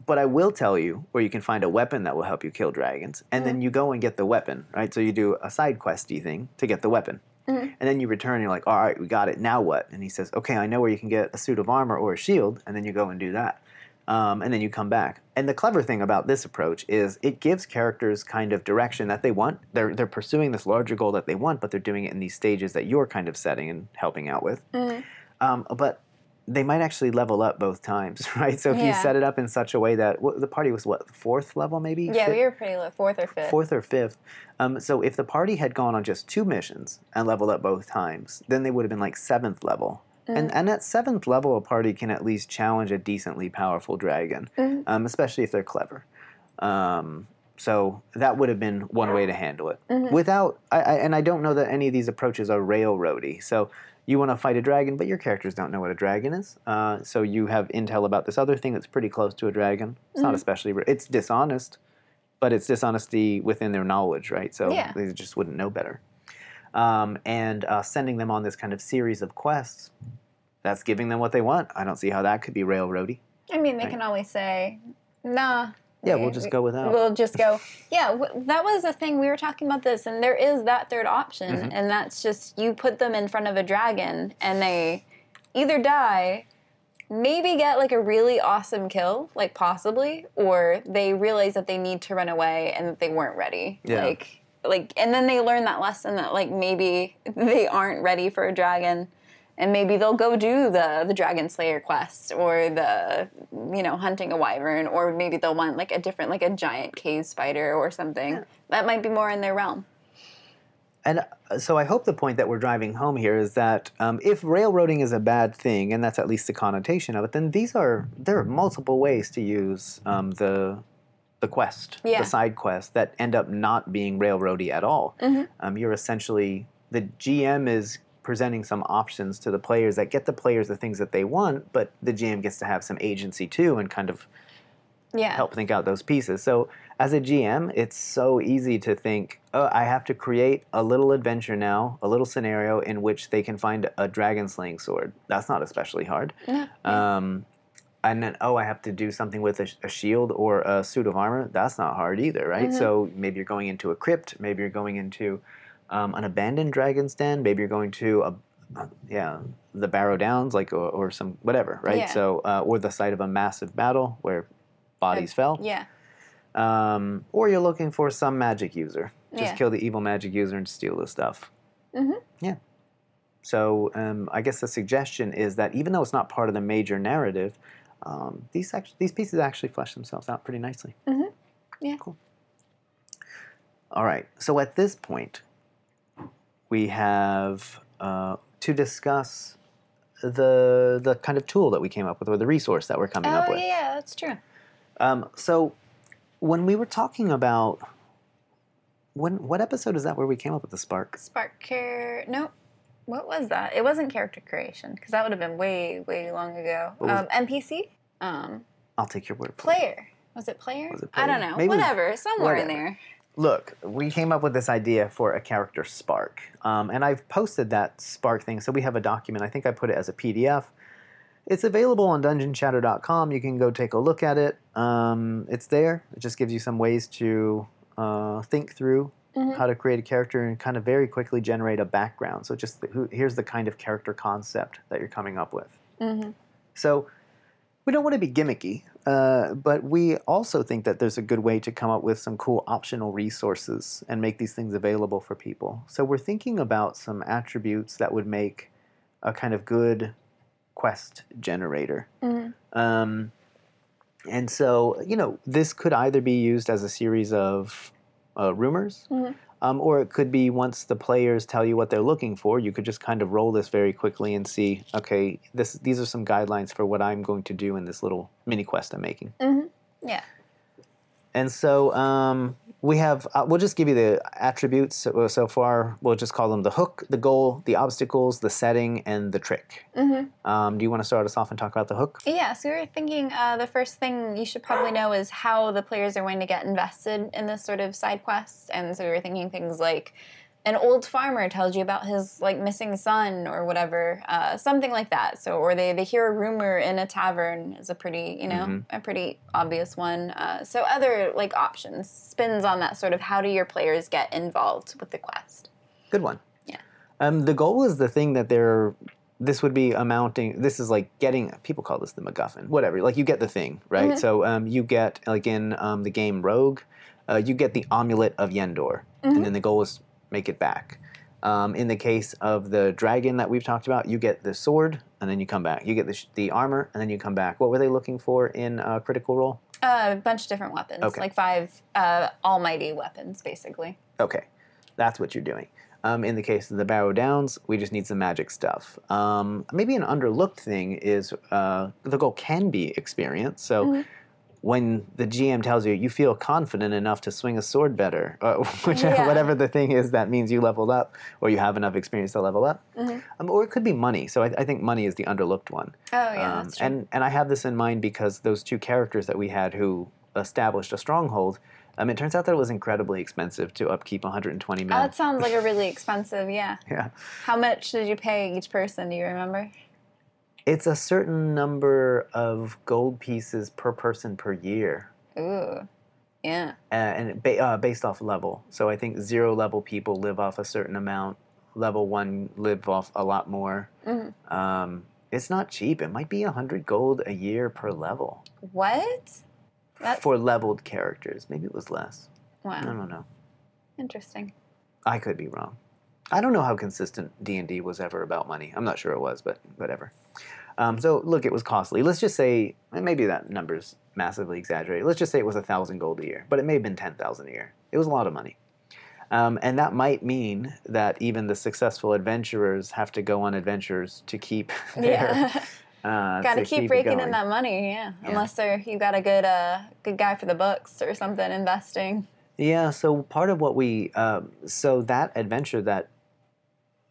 [SPEAKER 2] But I will tell you where you can find a weapon that will help you kill dragons, and then you go and get the weapon, right? So you do a side questy thing to get the weapon,
[SPEAKER 1] Mhm.
[SPEAKER 2] and then you return. and You're like, all right, we got it. Now what? And he says, okay, I know where you can get a suit of armor or a shield, and then you go and do that, um, and then you come back. And the clever thing about this approach is it gives characters kind of direction that they want. They're they're pursuing this larger goal that they want, but they're doing it in these stages that you're kind of setting and helping out with.
[SPEAKER 1] Mhm.
[SPEAKER 2] Um, but they might actually level up both times, right? So if you set it up in such a way that wh- the party was what fourth level, maybe
[SPEAKER 1] Yeah,
[SPEAKER 2] Fifth-
[SPEAKER 1] we were pretty low, fourth or fifth.
[SPEAKER 2] fourth or fifth. Um, so if the party had gone on just two missions and leveled up both times, then they would have been like seventh level. And
[SPEAKER 1] Mm.
[SPEAKER 2] and at seventh level, a party can at least challenge a decently powerful dragon,
[SPEAKER 1] Mhm.
[SPEAKER 2] um, especially if they're clever. Um, so that would have been one way to handle it.
[SPEAKER 1] Mhm.
[SPEAKER 2] Without, I, I, and I don't know that any of these approaches are railroady. So you want to fight a dragon, but your characters don't know what a dragon is. Uh, so you have intel about this other thing that's pretty close to a dragon. It's not
[SPEAKER 1] Mhm.
[SPEAKER 2] especially, it's dishonest, but it's dishonesty within their knowledge, right? So
[SPEAKER 1] Yeah.
[SPEAKER 2] they just wouldn't know better. Um, and uh, sending them on this kind of series of quests, that's giving them what they want. I don't see how that could be railroady.
[SPEAKER 1] I mean, they
[SPEAKER 2] Right.
[SPEAKER 1] can always say, "Nah."
[SPEAKER 2] Yeah,
[SPEAKER 1] we-
[SPEAKER 2] we'll just go without.
[SPEAKER 1] We'll just go. Yeah, w- that was the thing we were talking about this, and there is that third option,
[SPEAKER 2] Mhm.
[SPEAKER 1] and that's just you put them in front of a dragon, and they either die, maybe get like a really awesome kill, like possibly, or they realize that they need to run away and that they weren't ready.
[SPEAKER 2] Yeah.
[SPEAKER 1] Like, like, and then they learn that lesson that like maybe they aren't ready for a dragon. And maybe they'll go do the the dragon slayer quest or the you know hunting a wyvern or maybe they'll want like a different like a giant cave spider or something
[SPEAKER 2] Yeah.
[SPEAKER 1] that might be more in their realm.
[SPEAKER 2] And uh, so I hope the point that we're driving home here is that um, if railroading is a bad thing, and that's at least the connotation of it, then these are there are multiple ways to use um, the the quest,
[SPEAKER 1] Yeah.
[SPEAKER 2] the side quest that end up not being railroady at all.
[SPEAKER 1] Mhm.
[SPEAKER 2] Um, you're essentially the GM is presenting some options to the players that get the players the things that they want, but the GM gets to have some agency too and kind of
[SPEAKER 1] Yeah.
[SPEAKER 2] help think out those pieces. So as a GM, it's so easy to think, oh, I have to create a little adventure now, a little scenario in which they can find a dragon slaying sword. That's not especially hard.
[SPEAKER 1] Yeah.
[SPEAKER 2] Um, and then, oh, I have to do something with a, a shield or a suit of armor. That's not hard either, right?
[SPEAKER 1] Mhm.
[SPEAKER 2] So maybe you're going into a crypt. Maybe you're going into um, an abandoned dragon's den. Maybe you're going to a, uh, yeah, the Barrow Downs, like or, or some whatever, right?
[SPEAKER 1] Yeah.
[SPEAKER 2] So uh, or the site of a massive battle where bodies fell.
[SPEAKER 1] yeah.
[SPEAKER 2] Um, or you're looking for some magic user. Just
[SPEAKER 1] Yeah.
[SPEAKER 2] kill the evil magic user and steal the stuff.
[SPEAKER 1] Mm-hmm.
[SPEAKER 2] Yeah. So um, I guess the suggestion is that even though it's not part of the major narrative, um, these act- these pieces actually flesh themselves out pretty nicely.
[SPEAKER 1] Mm-hmm. Yeah.
[SPEAKER 2] Cool. All right. So at this point, we have uh, to discuss the the kind of tool that we came up with, or the resource that we're coming
[SPEAKER 1] Oh
[SPEAKER 2] up with.
[SPEAKER 1] yeah, yeah, that's true.
[SPEAKER 2] Um, so when we were talking about when what episode is that where we came up with the spark?
[SPEAKER 1] Spark care. No. What was that? It wasn't character creation because that would have been way, way long ago. Um, NPC. Um,
[SPEAKER 2] I'll take your word for it.
[SPEAKER 1] player. Was it player?
[SPEAKER 2] Was it
[SPEAKER 1] I don't know.
[SPEAKER 2] Maybe
[SPEAKER 1] Whatever. Somewhere in there.
[SPEAKER 2] Look, we came up with this idea for a character spark, um, and I've posted that spark thing. So we have a document. I think I put it as a PDF. It's available on DungeonChatter.com. You can go take a look at it. Um, it's there. It just gives you some ways to uh, think through
[SPEAKER 1] Mhm.
[SPEAKER 2] how to create a character and kind of very quickly generate a background. So just who, here's the kind of character concept that you're coming up with.
[SPEAKER 1] hmm
[SPEAKER 2] So we don't want to be gimmicky, uh, but we also think that there's a good way to come up with some cool optional resources and make these things available for people. So we're thinking about some attributes that would make a kind of good quest generator.
[SPEAKER 1] hmm
[SPEAKER 2] Um, and so, you know, this could either be used as a series of uh, rumors,
[SPEAKER 1] Mhm.
[SPEAKER 2] Um, or it could be once the players tell you what they're looking for, you could just kind of roll this very quickly and see, okay, this these are some guidelines for what I'm going to do in this little mini quest I'm making.
[SPEAKER 1] hmm Yeah.
[SPEAKER 2] And so um, we have, uh, we'll just give you the attributes so, so far. We'll just call them the hook, the goal, the obstacles, the setting, and the trick.
[SPEAKER 1] hmm
[SPEAKER 2] Um, do you want to start us off and talk about the hook?
[SPEAKER 1] Yeah, so we were thinking uh, the first thing you should probably know is how the players are going to get invested in this sort of side quest. And so we were thinking things like an old farmer tells you about his like missing son or whatever, uh, something like that. So or they, they hear a rumor in a tavern is a pretty you know
[SPEAKER 2] Mhm.
[SPEAKER 1] a pretty obvious one. Uh, so other like options spins on that sort of how do your players get involved with the quest.
[SPEAKER 2] Good one.
[SPEAKER 1] Yeah.
[SPEAKER 2] Um, the goal is the thing that they're. This would be amounting. This is like getting. People call this the MacGuffin. Whatever. Like you get the thing, right?
[SPEAKER 1] Mhm.
[SPEAKER 2] So um, you get like in um, the game Rogue, uh, you get the amulet of Yendor,
[SPEAKER 1] Mhm.
[SPEAKER 2] and then the goal is make it back. Um, in the case of the dragon that we've talked about, you get the sword and then you come back. You get the, sh- the armor and then you come back. What were they looking for in uh, Critical Role?
[SPEAKER 1] Uh, a bunch of different weapons,
[SPEAKER 2] Okay.
[SPEAKER 1] like five uh, almighty weapons, basically.
[SPEAKER 2] Okay, that's what you're doing. Um, in the case of the Barrow Downs, we just need some magic stuff. Um, maybe an underlooked thing is uh, the goal can be experience. So
[SPEAKER 1] Mhm.
[SPEAKER 2] When the GM tells you you feel confident enough to swing a sword better, uh, which,
[SPEAKER 1] Yeah.
[SPEAKER 2] whatever the thing is, that means you leveled up or you have enough experience to level up.
[SPEAKER 1] Mhm.
[SPEAKER 2] Um, or it could be money. So I, I think money is the underlooked one.
[SPEAKER 1] Oh yeah,
[SPEAKER 2] Um,
[SPEAKER 1] that's true.
[SPEAKER 2] and and I have this in mind because those two characters that we had who established a stronghold. Um, it turns out that it was incredibly expensive to upkeep 120 men.
[SPEAKER 1] Oh, that sounds like a really expensive. Yeah.
[SPEAKER 2] yeah,
[SPEAKER 1] How much did you pay each person? Do you remember?
[SPEAKER 2] It's a certain number of gold pieces per person per year,
[SPEAKER 1] Ooh. Yeah.
[SPEAKER 2] uh, and ba- uh, based off level. So I think zero level people live off a certain amount. Level one live off a lot more.
[SPEAKER 1] Mhm.
[SPEAKER 2] Um, it's not cheap. It might be a 100 gold a year per level
[SPEAKER 1] What? That's
[SPEAKER 2] for leveled characters. Maybe it was less.
[SPEAKER 1] Wow.
[SPEAKER 2] I don't know.
[SPEAKER 1] Interesting.
[SPEAKER 2] I could be wrong. I don't know how consistent D and D was ever about money. I'm not sure it was, but whatever. Um, so look, it was costly. Let's just say maybe that number's massively exaggerated. Let's just say it was a thousand gold a year, but it may have been ten thousand a year. It was a lot of money, um, and that might mean that even the successful adventurers have to go on adventures to keep their.
[SPEAKER 1] Yeah.
[SPEAKER 2] Uh,
[SPEAKER 1] got to keep raking in that money. Yeah.
[SPEAKER 2] Yeah.
[SPEAKER 1] Unless you got a good uh good guy for the books or something investing.
[SPEAKER 2] Yeah, so part of what we, um, so that adventure that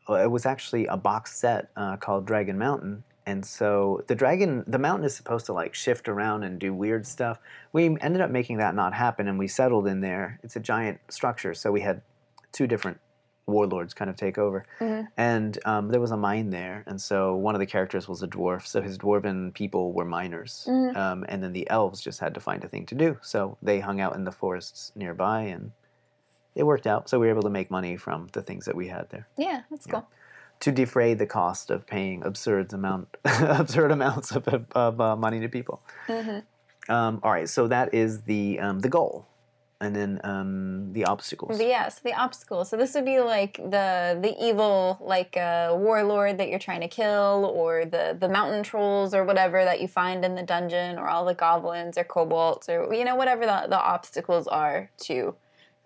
[SPEAKER 2] it was actually a box set uh, called Dragon Mountain, and so the dragon, the mountain is supposed to like shift around and do weird stuff. We ended up making that not happen, and we settled in there. It's a giant structure, so we had two different warlords kind of take over,
[SPEAKER 1] Mhm.
[SPEAKER 2] and um, there was a mine there, and so one of the characters was a dwarf, so his dwarven people were miners,
[SPEAKER 1] Mhm.
[SPEAKER 2] um, and then the elves just had to find a thing to do, so they hung out in the forests nearby, and it worked out. So we were able to make money from the things that we had there
[SPEAKER 1] Yeah, that's
[SPEAKER 2] Yeah.
[SPEAKER 1] cool.
[SPEAKER 2] to defray the cost of paying absurd amount, absurd amounts of, of uh, money to people.
[SPEAKER 1] hmm
[SPEAKER 2] Um, all right, so that is the um, the goal, and then um, the obstacles.
[SPEAKER 1] But yeah, so the obstacles. So this would be like the the evil like uh, warlord that you're trying to kill, or the the mountain trolls, or whatever that you find in the dungeon, or all the goblins or kobolds, or you know whatever the, the obstacles are to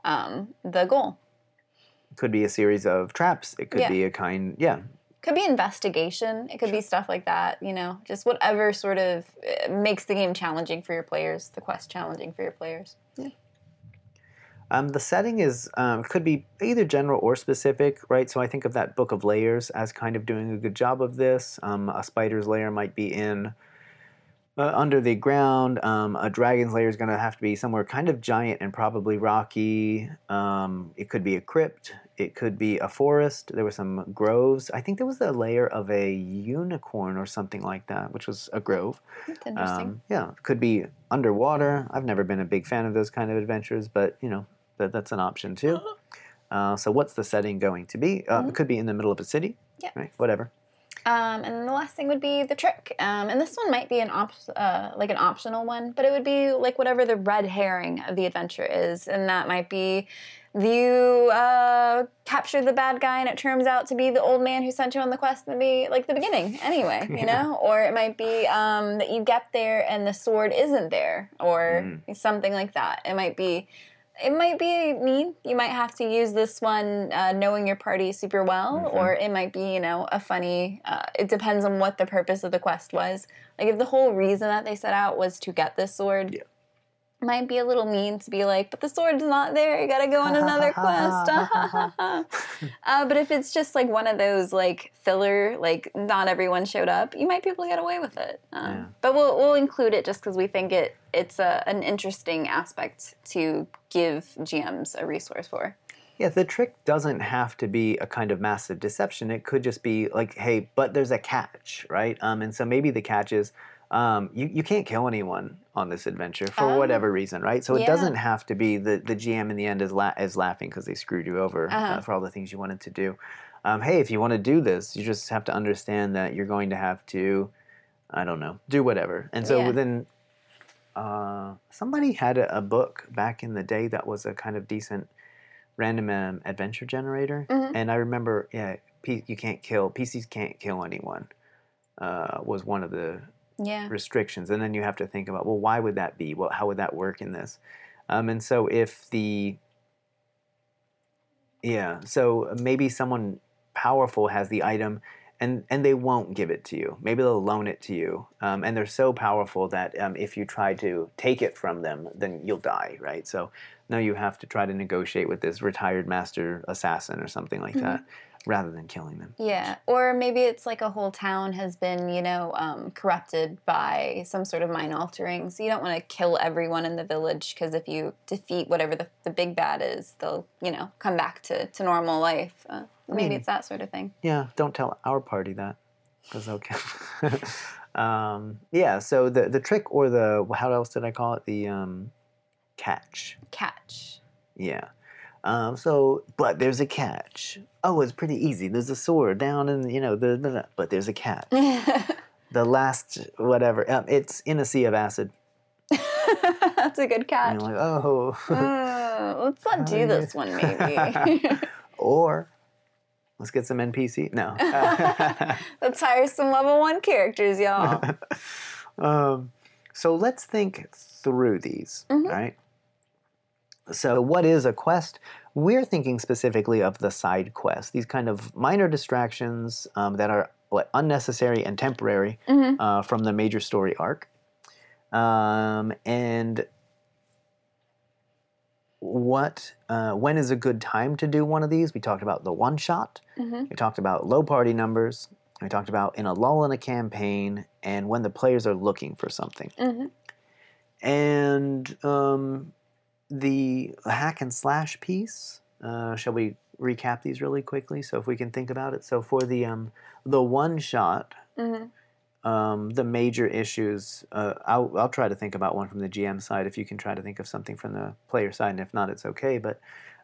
[SPEAKER 1] um, the goal.
[SPEAKER 2] could be a series of traps. It could
[SPEAKER 1] Yeah.
[SPEAKER 2] be a kind, yeah,
[SPEAKER 1] Could be investigation. It could be stuff like that. You know, just whatever sort of uh, makes the game challenging for your players, the quest challenging for your players.
[SPEAKER 2] Um, the setting is um, could be either general or specific, right? So I think of that book of Lairs as kind of doing a good job of this. Um, a spider's layer might be in uh, under the ground. Um, a dragon's lair is going to have to be somewhere kind of giant and probably rocky. Um, it could be a crypt. It could be a forest. There were some groves. I think there was a layer of a unicorn or something like that, which was a grove.
[SPEAKER 1] That's interesting.
[SPEAKER 2] Um, yeah, could be underwater. I've never been a big fan of those kind of adventures, but you know that that's an option too. Uh, so what's the setting going to be? Uh,
[SPEAKER 1] Mhm.
[SPEAKER 2] It could be in the middle of a city.
[SPEAKER 1] Yeah.
[SPEAKER 2] Right. Whatever.
[SPEAKER 1] Um, and then the last thing would be the trick. Um, and this one might be an op- uh, like an optional one, but it would be like whatever the red herring of the adventure is, and that might be you uh, capture the bad guy, and it turns out to be the old man who sent you on the quest in the like the beginning, anyway, you know. Or it might be um, that you get there and the sword isn't there, or something like that. It might be it might be mean. You might have to use this one uh, knowing your party super well,
[SPEAKER 2] Mhm.
[SPEAKER 1] or it might be, you know, a funny. Uh, it depends on what the purpose of the quest was. Like if the whole reason that they set out was to get this sword,
[SPEAKER 2] Yeah.
[SPEAKER 1] Might be a little mean to be like, but the sword's not there. You gotta go on another quest. uh, but if it's just like one of those like filler, like not everyone showed up, you might be able to get away with it. Um,
[SPEAKER 2] Yeah.
[SPEAKER 1] But we'll we'll include it just because we think it it's a, an interesting aspect to give GMs a resource for.
[SPEAKER 2] Yeah, the trick doesn't have to be a kind of massive deception. It could just be like, hey, but there's a catch, right? Um, and so maybe the catch is um, you, you can't kill anyone on this adventure for
[SPEAKER 1] Oh.
[SPEAKER 2] whatever reason, right? So it doesn't have to be the, the GM in the end is, la- is laughing because they screwed you over uh
[SPEAKER 1] Uh-huh.
[SPEAKER 2] for all the things you wanted to do. Um, hey, if you want to do this, you just have to understand that you're going to have to, I don't know, do whatever. And so
[SPEAKER 1] Yeah.
[SPEAKER 2] then uh, somebody had a, a book back in the day that was a kind of decent random um, adventure generator,
[SPEAKER 1] Mhm.
[SPEAKER 2] and I remember, yeah, P- you can't kill PCs can't kill anyone. Uh, was one of the
[SPEAKER 1] Yeah.
[SPEAKER 2] restrictions, and then you have to think about, well, why would that be? Well, how would that work in this? Um, and so if the yeah, so maybe someone powerful has the item, and and they won't give it to you. Maybe they'll loan it to you, um, and they're so powerful that um, if you try to take it from them, then you'll die, right? So now you have to try to negotiate with this retired master assassin or something like that, rather than killing them.
[SPEAKER 1] Yeah, or maybe it's like a whole town has been, you know, um, corrupted by some sort of mind altering. So you don't want to kill everyone in the village because if you defeat whatever the, the big bad is, they'll, you know, come back to, to normal life. Uh, maybe it's that sort of thing.
[SPEAKER 2] Yeah, don't tell our party that, because okay. um, yeah, so the the trick or the how else did I call it? The um, catch.
[SPEAKER 1] Catch.
[SPEAKER 2] Yeah. Um, so, but there's a catch. Oh, it's pretty easy. There's a sword down in you know the, the, the- but there's a catch. The last whatever. Um, it's in a sea of acid.
[SPEAKER 1] That's a good
[SPEAKER 2] And
[SPEAKER 1] catch.
[SPEAKER 2] you're like, oh.
[SPEAKER 1] Uh, let's not
[SPEAKER 2] Oh,
[SPEAKER 1] do this one, maybe.
[SPEAKER 2] or let's get some NPC. No.
[SPEAKER 1] let's hire some level one characters, y'all.
[SPEAKER 2] um, so let's think through these,
[SPEAKER 1] Mhm.
[SPEAKER 2] right? So, what is a quest? We're thinking specifically of the side quests, these kind of minor distractions um, that are what, unnecessary and temporary
[SPEAKER 1] hmm
[SPEAKER 2] uh, from the major story arc. Um, and what, uh, when is a good time to do one of these? We talked about the one shot.
[SPEAKER 1] hmm
[SPEAKER 2] We talked about low party numbers. We talked about in a lull in a campaign and when the players are looking for something.
[SPEAKER 1] hmm
[SPEAKER 2] And um, the hack and slash piece. Uh, shall we recap these really quickly? So if we can think about it. So for the um, the one shot,
[SPEAKER 1] hmm
[SPEAKER 2] um, the major issues. Uh, I'll, I'll try to think about one from the GM side. If you can try to think of something from the player side, and if not, it's okay. But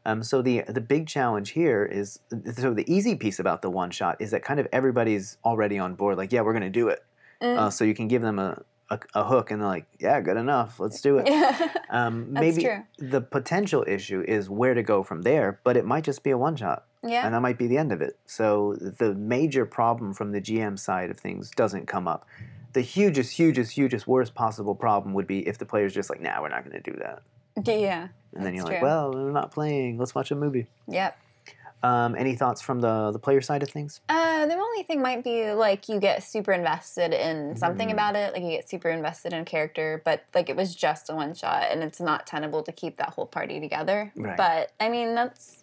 [SPEAKER 2] um, so the the big challenge here is so the easy piece about the one shot is that kind of everybody's already on board. Like, yeah, we're gonna do it.
[SPEAKER 1] Mm.
[SPEAKER 2] Uh, so you can give them a, a, a hook, and they're like, yeah, good enough. Let's do it. Um, maybe
[SPEAKER 1] true.
[SPEAKER 2] the potential issue is where to go from there, but it might just be a one shot
[SPEAKER 1] yeah.
[SPEAKER 2] and that might be the end of it. So the major problem from the GM side of things doesn't come up. The hugest, hugest, hugest, worst possible problem would be if the player's just like, "Nah, we're not going to do that,"
[SPEAKER 1] Yeah.
[SPEAKER 2] and then you're like, "Well, we're not playing. Let's watch a movie."
[SPEAKER 1] Yep.
[SPEAKER 2] Um, any thoughts from the the player side of things?
[SPEAKER 1] Uh, the only thing might be like you get super invested in something
[SPEAKER 2] Mm.
[SPEAKER 1] about it, like you get super invested in a character, but like it was just a one shot and it's not tenable to keep that whole party together.
[SPEAKER 2] Right.
[SPEAKER 1] But I mean, that's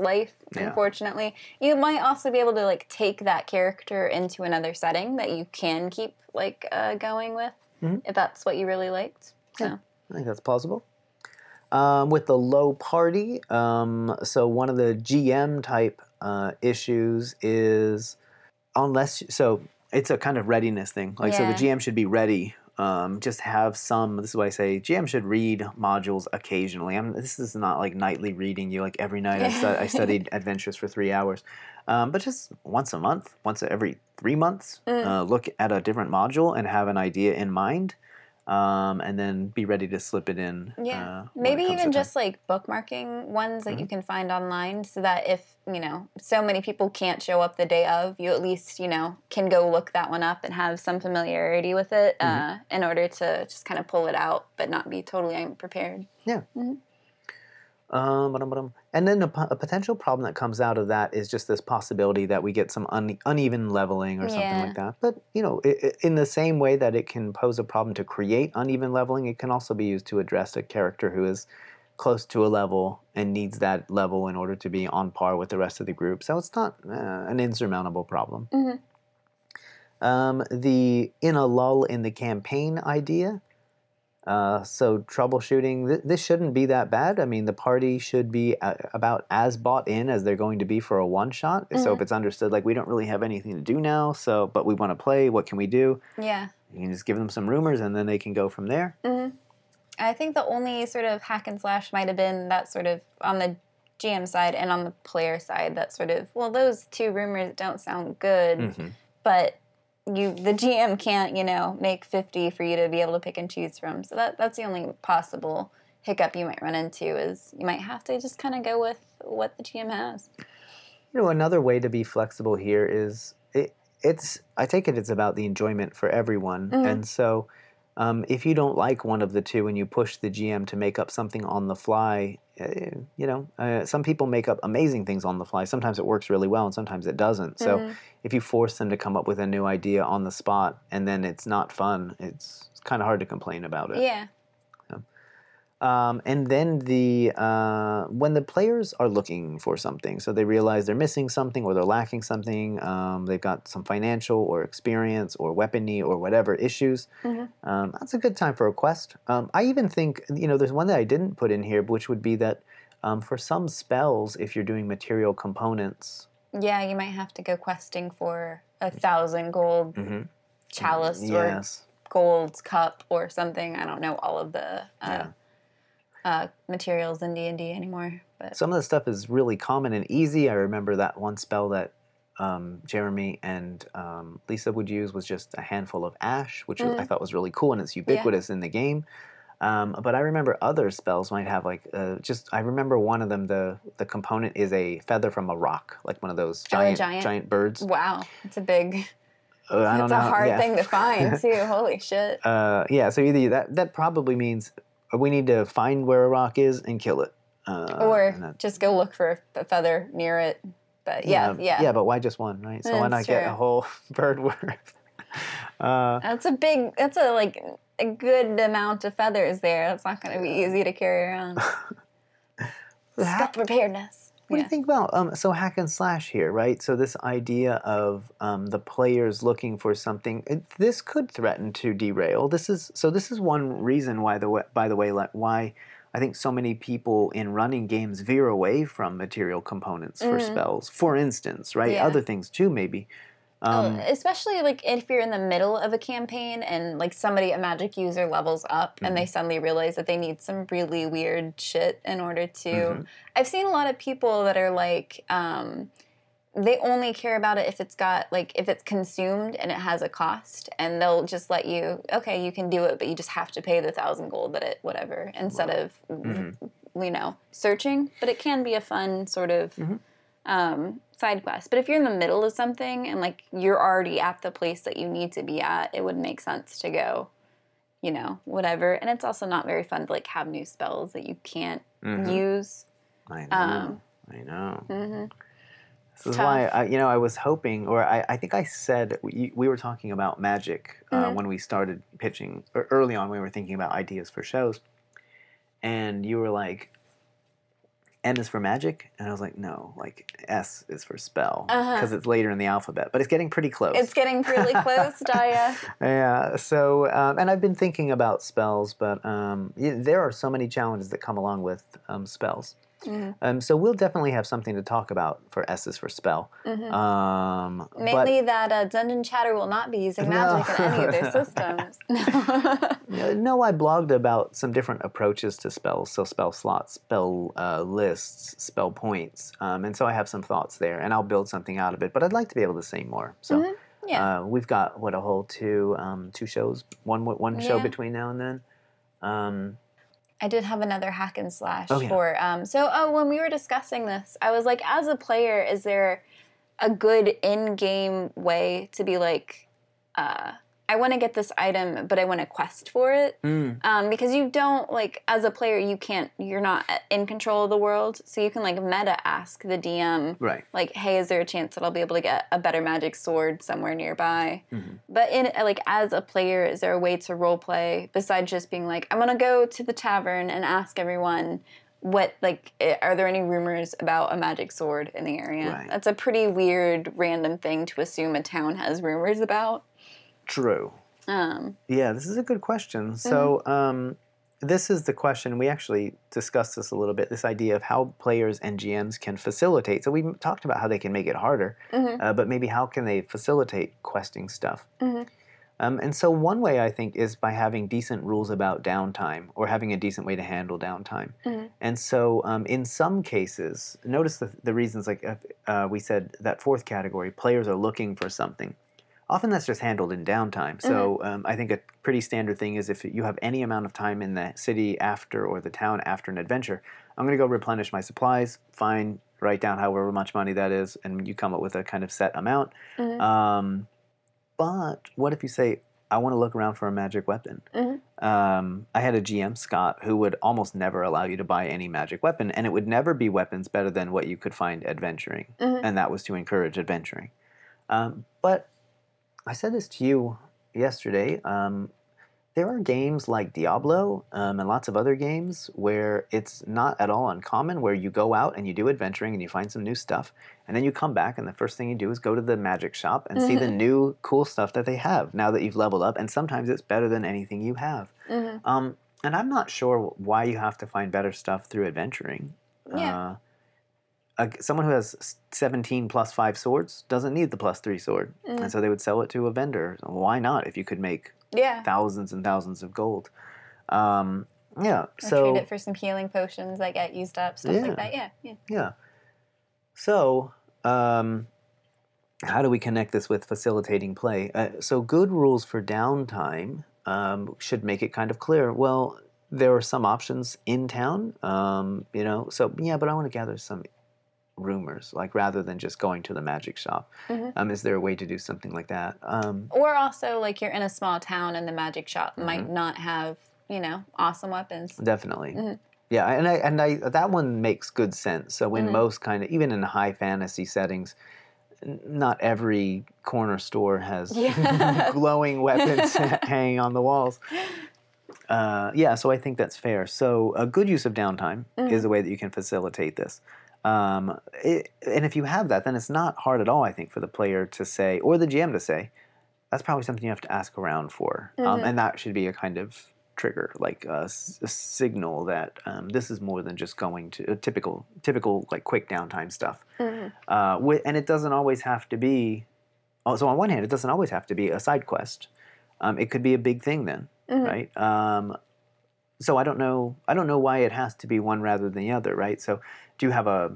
[SPEAKER 1] life,
[SPEAKER 2] Yeah.
[SPEAKER 1] unfortunately. You might also be able to like take that character into another setting that you can keep like uh, going with
[SPEAKER 2] Mhm.
[SPEAKER 1] if that's what you really liked. So,
[SPEAKER 2] Yeah. I think that's plausible. Um, with the low party, um, so one of the GM type uh, issues is unless so it's a kind of readiness thing. Like so, the GM should be ready. Um, just have some. This is why I say GM should read modules occasionally. I'm, this is not like nightly reading you. Like every night I, stu- I studied adventures for three hours, um, but just once a month, once every three months,
[SPEAKER 1] Mm.
[SPEAKER 2] uh, look at a different module and have an idea in mind um, and then be ready to slip it in.
[SPEAKER 1] Yeah.
[SPEAKER 2] uh,
[SPEAKER 1] Maybe even
[SPEAKER 2] to time.
[SPEAKER 1] just like bookmarking ones that you
[SPEAKER 2] Mm-hmm.
[SPEAKER 1] can find online so that if, you know, so many people can't show up the day of, you at least, you know, can go look that one up and have some familiarity with it uh,
[SPEAKER 2] Mm-hmm.
[SPEAKER 1] in order to just kind of pull it out but not be totally unprepared.
[SPEAKER 2] Yeah. ba-dum, ba-dum. and then a, potential problem that comes out of that is just this possibility that we get some un- uneven leveling or something
[SPEAKER 1] Yeah.
[SPEAKER 2] like that. But you know, i i in the same way that it can pose a problem to create uneven leveling, it can also be used to address a character who is close to a level and needs that level in order to be on par with the rest of the group. So it's not uh, an insurmountable problem.
[SPEAKER 1] Mhm.
[SPEAKER 2] Um, the in a lull in the campaign idea. Uh, so troubleshooting, th- this shouldn't be that bad. I mean, the party should be uh, about as bought in as they're going to be for a one shot. So if it's understood, like we don't really have anything to do now, so but we want to play. What can we do?
[SPEAKER 1] Yeah.
[SPEAKER 2] You can just give them some rumors, and then they can go from there.
[SPEAKER 1] hmm I think the only sort of hack and slash might have been that sort of on the GM side and on the player side, that sort of, well, those two rumors don't sound good.
[SPEAKER 2] Mhm.
[SPEAKER 1] but you the GM can't you know make 50 for you to be able to pick and choose from so that that's the only possible hiccup you might run into is you might have to just kind of go with what the GM has
[SPEAKER 2] You know, another way to be flexible here is it, it's. I take it it's about the enjoyment for everyone,
[SPEAKER 1] Mhm.
[SPEAKER 2] and so. Um, if you don't like one of the two and you push the GM to make up something on the fly, you know, uh, some people make up amazing things on the fly. Sometimes it works really well and sometimes it doesn't. So
[SPEAKER 1] Mhm.
[SPEAKER 2] if you force them to come up with a new idea on the spot and then it's not fun, it's, it's kind of hard to complain about it.
[SPEAKER 1] yeah
[SPEAKER 2] Um, and then the uh, when the players are looking for something, so they realize they're missing something or they're lacking something, um, they've got some financial or experience or weaponry or whatever issues.
[SPEAKER 1] Mhm.
[SPEAKER 2] Um, that's a good time for a quest. Um, I even think you know there's one that I didn't put in here, which would be that um, for some spells, if you're doing material components,
[SPEAKER 1] yeah you might have to go questing for a thousand gold
[SPEAKER 2] Mhm.
[SPEAKER 1] chalice
[SPEAKER 2] yes,
[SPEAKER 1] or gold cup or something I don't know all of the uh,
[SPEAKER 2] Yeah.
[SPEAKER 1] Uh, materials in D&D anymore but
[SPEAKER 2] Some of the stuff is really common and easy. I remember that one spell that um, Jeremy and um, Lisa would use was just a handful of ash, which was- I thought was really cool and it's ubiquitous in the game. Um, but I remember other spells might have like uh, just. I remember one of them. The the component is a feather from a roc, like one of those
[SPEAKER 1] Oh,
[SPEAKER 2] giant
[SPEAKER 1] giant-
[SPEAKER 2] birds.
[SPEAKER 1] wow it's a big
[SPEAKER 2] Uh, I don't
[SPEAKER 1] it's
[SPEAKER 2] know.
[SPEAKER 1] a hard
[SPEAKER 2] yeah.
[SPEAKER 1] thing to find too holy shit
[SPEAKER 2] uh, yeah, so either that that probably means we need to find where a roc is and kill it. Uh,
[SPEAKER 1] or
[SPEAKER 2] that-
[SPEAKER 1] just go look for a feather near it. But yeah, yeah,
[SPEAKER 2] Yeah, but why just one, right? So why not
[SPEAKER 1] That's
[SPEAKER 2] get a whole bird worth? Uh,
[SPEAKER 1] that's a big. That's a like a good amount of feathers there. That's not going to be easy to carry around.
[SPEAKER 2] ha-
[SPEAKER 1] preparedness.
[SPEAKER 2] What do you think about um, so hack and slash here, right? So this idea of um, the players looking for something, it, this could threaten to derail. This is so. This is one reason why the by the way like, why I think so many people in running games veer away from material components for
[SPEAKER 1] Mhm.
[SPEAKER 2] spells. For instance, right?
[SPEAKER 1] Yeah.
[SPEAKER 2] Other things too, maybe. Um,
[SPEAKER 1] oh, especially like if you're in the middle of a campaign and like somebody a magic user levels up and
[SPEAKER 2] Mm-hmm.
[SPEAKER 1] they suddenly realize that they need some really weird shit in order to
[SPEAKER 2] Mhm.
[SPEAKER 1] I've seen a lot of people that are like um they only care about it if it's got like if it's consumed and it has a cost and they'll just let you okay you can do it but you just have to pay the thousand gold that it whatever instead of
[SPEAKER 2] Mhm.
[SPEAKER 1] you know searching but it can be a fun sort of
[SPEAKER 2] Mhm.
[SPEAKER 1] Um, side quest but if you're in the middle of something and like you're already at the place that you need to be at it would make sense to go you know whatever and it's also not very fun to like have new spells that you can't
[SPEAKER 2] Mhm.
[SPEAKER 1] use
[SPEAKER 2] I know.
[SPEAKER 1] um,
[SPEAKER 2] I know.
[SPEAKER 1] hmm
[SPEAKER 2] This is
[SPEAKER 1] tough.
[SPEAKER 2] why I, you know I was hoping, or I, I think I said we, we were talking about magic uh,
[SPEAKER 1] Mhm.
[SPEAKER 2] when we started pitching or early on. We were thinking about ideas for shows, and you were like, "M is for magic," and I was like, "No, like S is for spell
[SPEAKER 1] Uh-huh.
[SPEAKER 2] because it's later in the alphabet, but it's getting pretty close."
[SPEAKER 1] It's getting really close, Daya.
[SPEAKER 2] Yeah. So, um, and I've been thinking about spells, but um, there are so many challenges that come along with um, spells.
[SPEAKER 1] Mhm.
[SPEAKER 2] Um, so we'll definitely have something to talk about for S's for spell.
[SPEAKER 1] Mhm.
[SPEAKER 2] Um, but
[SPEAKER 1] Mainly that uh, Dungeon Chatter will not be using magic in any of their systems.
[SPEAKER 2] Uh, no, I blogged about some different approaches to spells. So spell slots, spell uh, lists, spell points, um, and so I have some thoughts there, and I'll build something out of it. But I'd like to be able to say more. So.
[SPEAKER 1] Mhm. yeah.
[SPEAKER 2] Uh, we've got what a whole two um, two shows one one show
[SPEAKER 1] Yeah.
[SPEAKER 2] between now and then. Um,
[SPEAKER 1] I did have another hack and slash
[SPEAKER 2] Oh, yeah.
[SPEAKER 1] for um so oh when we were discussing this, I was like, as a player, is there a good in-game way to be like, uh, I want to get this item, but I want to quest for it?
[SPEAKER 2] mm,
[SPEAKER 1] Um, because you don't like as a player, you can't, you're not in control of the world, so you can like meta ask the DM,
[SPEAKER 2] right.
[SPEAKER 1] like, hey, is there a chance that I'll be able to get a better magic sword somewhere nearby?
[SPEAKER 2] Mhm.
[SPEAKER 1] But in like as a player, is there a way to role play besides just being like, I'm gonna go to the tavern and ask everyone what like are there any rumors about a magic sword in the area?
[SPEAKER 2] Right.
[SPEAKER 1] That's a pretty weird random thing to assume a town has rumors about.
[SPEAKER 2] True.
[SPEAKER 1] Um,
[SPEAKER 2] Yeah, this is a good question. So, um, this is the question. We actually discussed this a little bit. This idea of how players and GMs can facilitate. So we talked about how they can make it harder,
[SPEAKER 1] mhm,
[SPEAKER 2] uh, but maybe how can they facilitate questing stuff?
[SPEAKER 1] mhm.
[SPEAKER 2] Um, and so one way I think is by having decent rules about downtime or having a decent way to handle downtime.
[SPEAKER 1] Mhm.
[SPEAKER 2] And so um, in some cases, notice the, the reasons like uh, we said that fourth category, players are looking for something. Often that's just handled in downtime. So um, I think a pretty standard thing is if you have any amount of time in the city after or the town after an adventure, I'm going to go replenish my supplies. Fine, write down however much money that is, and you come up with a kind of set amount.
[SPEAKER 1] Mhm.
[SPEAKER 2] Um, but what if you say, I want to look around for a magic weapon?
[SPEAKER 1] Mhm.
[SPEAKER 2] Um, I had a GM, Scott, who would almost never allow you to buy any magic weapon, and it would never be weapons better than what you could find adventuring,
[SPEAKER 1] Mhm.
[SPEAKER 2] and that was to encourage adventuring. Um, but I said this to you yesterday. Um, there are games like Diablo um, and lots of other games where it's not at all uncommon where you go out and you do adventuring and you find some new stuff and then you come back and the first thing you do is go to the magic shop and see the
[SPEAKER 1] Mhm.
[SPEAKER 2] new cool stuff that they have now that you've leveled up and sometimes it's better than anything you have
[SPEAKER 1] Mhm.
[SPEAKER 2] um, and i'm not sure why you have to find better stuff through adventuring
[SPEAKER 1] Yeah.
[SPEAKER 2] uh, a- someone who has 17 plus 5 swords doesn't need the plus 3 sword
[SPEAKER 1] Mhm.
[SPEAKER 2] and so they would sell it to a vendor why not if you could make
[SPEAKER 1] Yeah.
[SPEAKER 2] thousands and thousands of gold. Um, yeah.
[SPEAKER 1] Or
[SPEAKER 2] So
[SPEAKER 1] trade it for some healing potions that get used up, stuff
[SPEAKER 2] Yeah.
[SPEAKER 1] like that. Yeah. Yeah.
[SPEAKER 2] yeah. So um, how do we connect this with facilitating play? Uh, so good rules for downtime um, should make it kind of clear. Well, there are some options in town. Um, you know. So yeah, but I want to gather some rumors like rather than just going to the magic shop
[SPEAKER 1] Mhm.
[SPEAKER 2] um, is there a way to do something like that um,
[SPEAKER 1] Or also, like you're in a small town and the magic shop
[SPEAKER 2] Mm-hmm.
[SPEAKER 1] might not have, you know, awesome weapons.
[SPEAKER 2] Definitely.
[SPEAKER 1] Mhm.
[SPEAKER 2] Yeah, and I and I that one makes good sense. So in
[SPEAKER 1] Mhm.
[SPEAKER 2] most kind of even in high fantasy settings, not every corner store has
[SPEAKER 1] Yeah.
[SPEAKER 2] glowing weapons hanging on the walls. Uh, yeah, so I think that's fair. So a good use of downtime is
[SPEAKER 1] Mhm.
[SPEAKER 2] a way that you can facilitate this. Um, it, and if you have that, then it's not hard at all, I think, for the player to say, or the GM to say, that's probably something you have to ask around for. Um,
[SPEAKER 1] Mhm.
[SPEAKER 2] and that should be a kind of trigger, like a signal that um, this is more than just going to a typical, typical like quick downtime stuff.
[SPEAKER 1] Mhm.
[SPEAKER 2] Uh, and it doesn't always have to be. oh, So on one hand, it doesn't always have to be a side quest. Um, it could be a big thing then,
[SPEAKER 1] Mhm.
[SPEAKER 2] right? Um, so I don't know. I don't know why it has to be one rather than the other, right? So do you have a,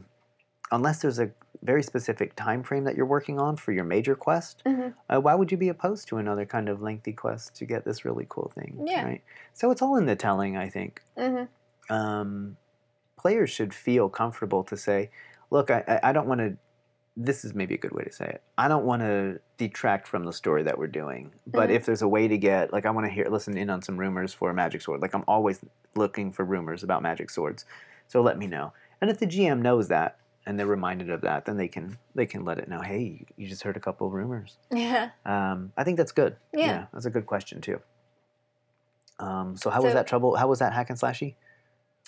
[SPEAKER 2] unless there's a very specific time frame that you're working on for your major quest,
[SPEAKER 1] Mhm.
[SPEAKER 2] uh, why would you be opposed to another kind of lengthy quest to get this really cool thing?
[SPEAKER 1] Yeah.
[SPEAKER 2] Right. So it's all in the telling, I think
[SPEAKER 1] Mhm.
[SPEAKER 2] um, players should feel comfortable to say, look, I, I- don't want to. This is maybe a good way to say it. I don't want to detract from the story that we're doing, but
[SPEAKER 1] Mhm.
[SPEAKER 2] if there's a way to get, like, I want to hear, listen in on some rumors for a magic sword. Like, I'm always looking for rumors about magic swords, so let me know. And if the GM knows that, and they're reminded of that, then they can they can let it know. Hey, you just heard a couple of rumors.
[SPEAKER 1] Yeah.
[SPEAKER 2] Um, I think that's good.
[SPEAKER 1] Yeah.
[SPEAKER 2] that's a good question too. Um, so how was that trouble? How was that hack and slashy?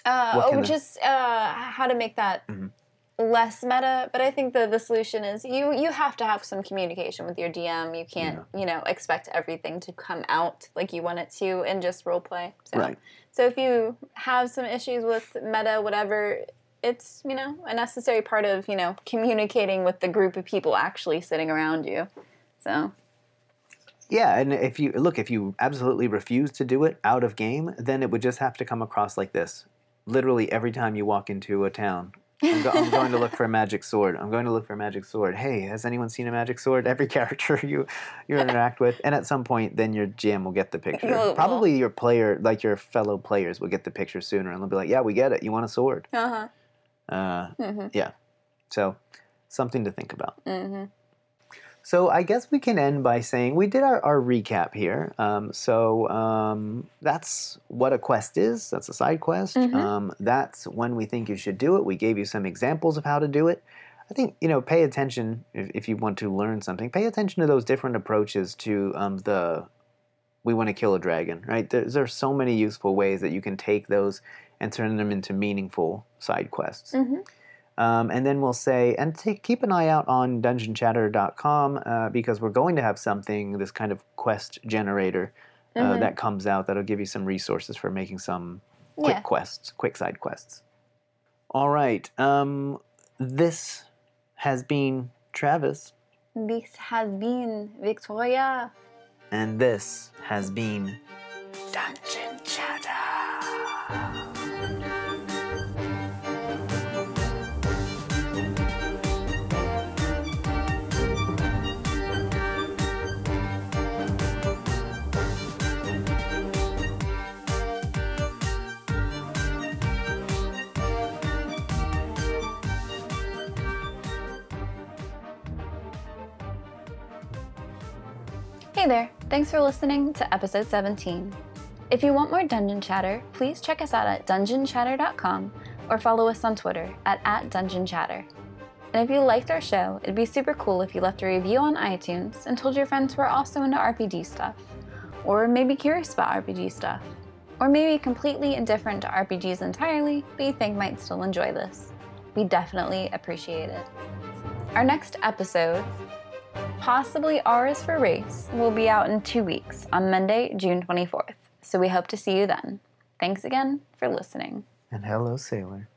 [SPEAKER 1] Uh, oh, just uh, how to make that
[SPEAKER 2] Mhm.
[SPEAKER 1] less meta. But I think the the solution is you you have to have some communication with your DM. You can't you know expect everything to come out like you want it to in just role play. So,
[SPEAKER 2] Right.
[SPEAKER 1] So if you have some issues with meta, whatever. It's you know a necessary part of you know communicating with the group of people actually sitting around you. So
[SPEAKER 2] Yeah, and if you look, if you absolutely refuse to do it out of game, then it would just have to come across like this. Literally every time you walk into a town, I'm, go- I'm going to look for a magic sword. I'm going to look for a magic sword. Hey, has anyone seen a magic sword? Every character you you interact with, and at some point, then your GM will get the picture.
[SPEAKER 1] Well,
[SPEAKER 2] Probably your player, like your fellow players, will get the picture sooner, and they'll be like, "Yeah, we get it. You want a sword?"
[SPEAKER 1] uh huh.
[SPEAKER 2] Uh,
[SPEAKER 1] hmm
[SPEAKER 2] yeah. So something to think about.
[SPEAKER 1] hmm
[SPEAKER 2] So I guess we can end by saying we did our, our recap here. Um, so um, that's what a quest is. That's a side quest.
[SPEAKER 1] Mhm.
[SPEAKER 2] Um, that's when we think you should do it. We gave you some examples of how to do it. I think you know. Pay attention if, if you want to learn something. Pay attention to those different approaches to um, the. We want to kill a dragon, right? There's, there's so many useful ways that you can take those and turn them into meaningful side quests.
[SPEAKER 1] hmm
[SPEAKER 2] Um, and then we'll say, and to keep an eye out on dungeonchatter.com uh, because we're going to have something, this kind of quest generator uh,
[SPEAKER 1] Mhm.
[SPEAKER 2] that comes out that'll give you some resources for making some quick
[SPEAKER 1] Yeah.
[SPEAKER 2] quests, quick side quests. All right. Um, this has been Travis,
[SPEAKER 1] This has been Victoria.
[SPEAKER 2] and this has been Dungeon
[SPEAKER 1] Hey there, thanks for listening to episode 17. If you want more Dungeon Chatter, please check us out at dungeonchatter.com or follow us on Twitter at, at dungeonchatter. And if you liked our show, it'd be super cool if you left a review on iTunes and told your friends who are also into RPG stuff, or maybe curious about RPG stuff, or maybe completely indifferent to RPGs entirely, but you think might still enjoy this. We definitely appreciate it. Our next episode possibly R is for Race, will be out in two weeks on Monday, June 24th. So we hope to see you then. Thanks again for listening.
[SPEAKER 2] And hello, sailor.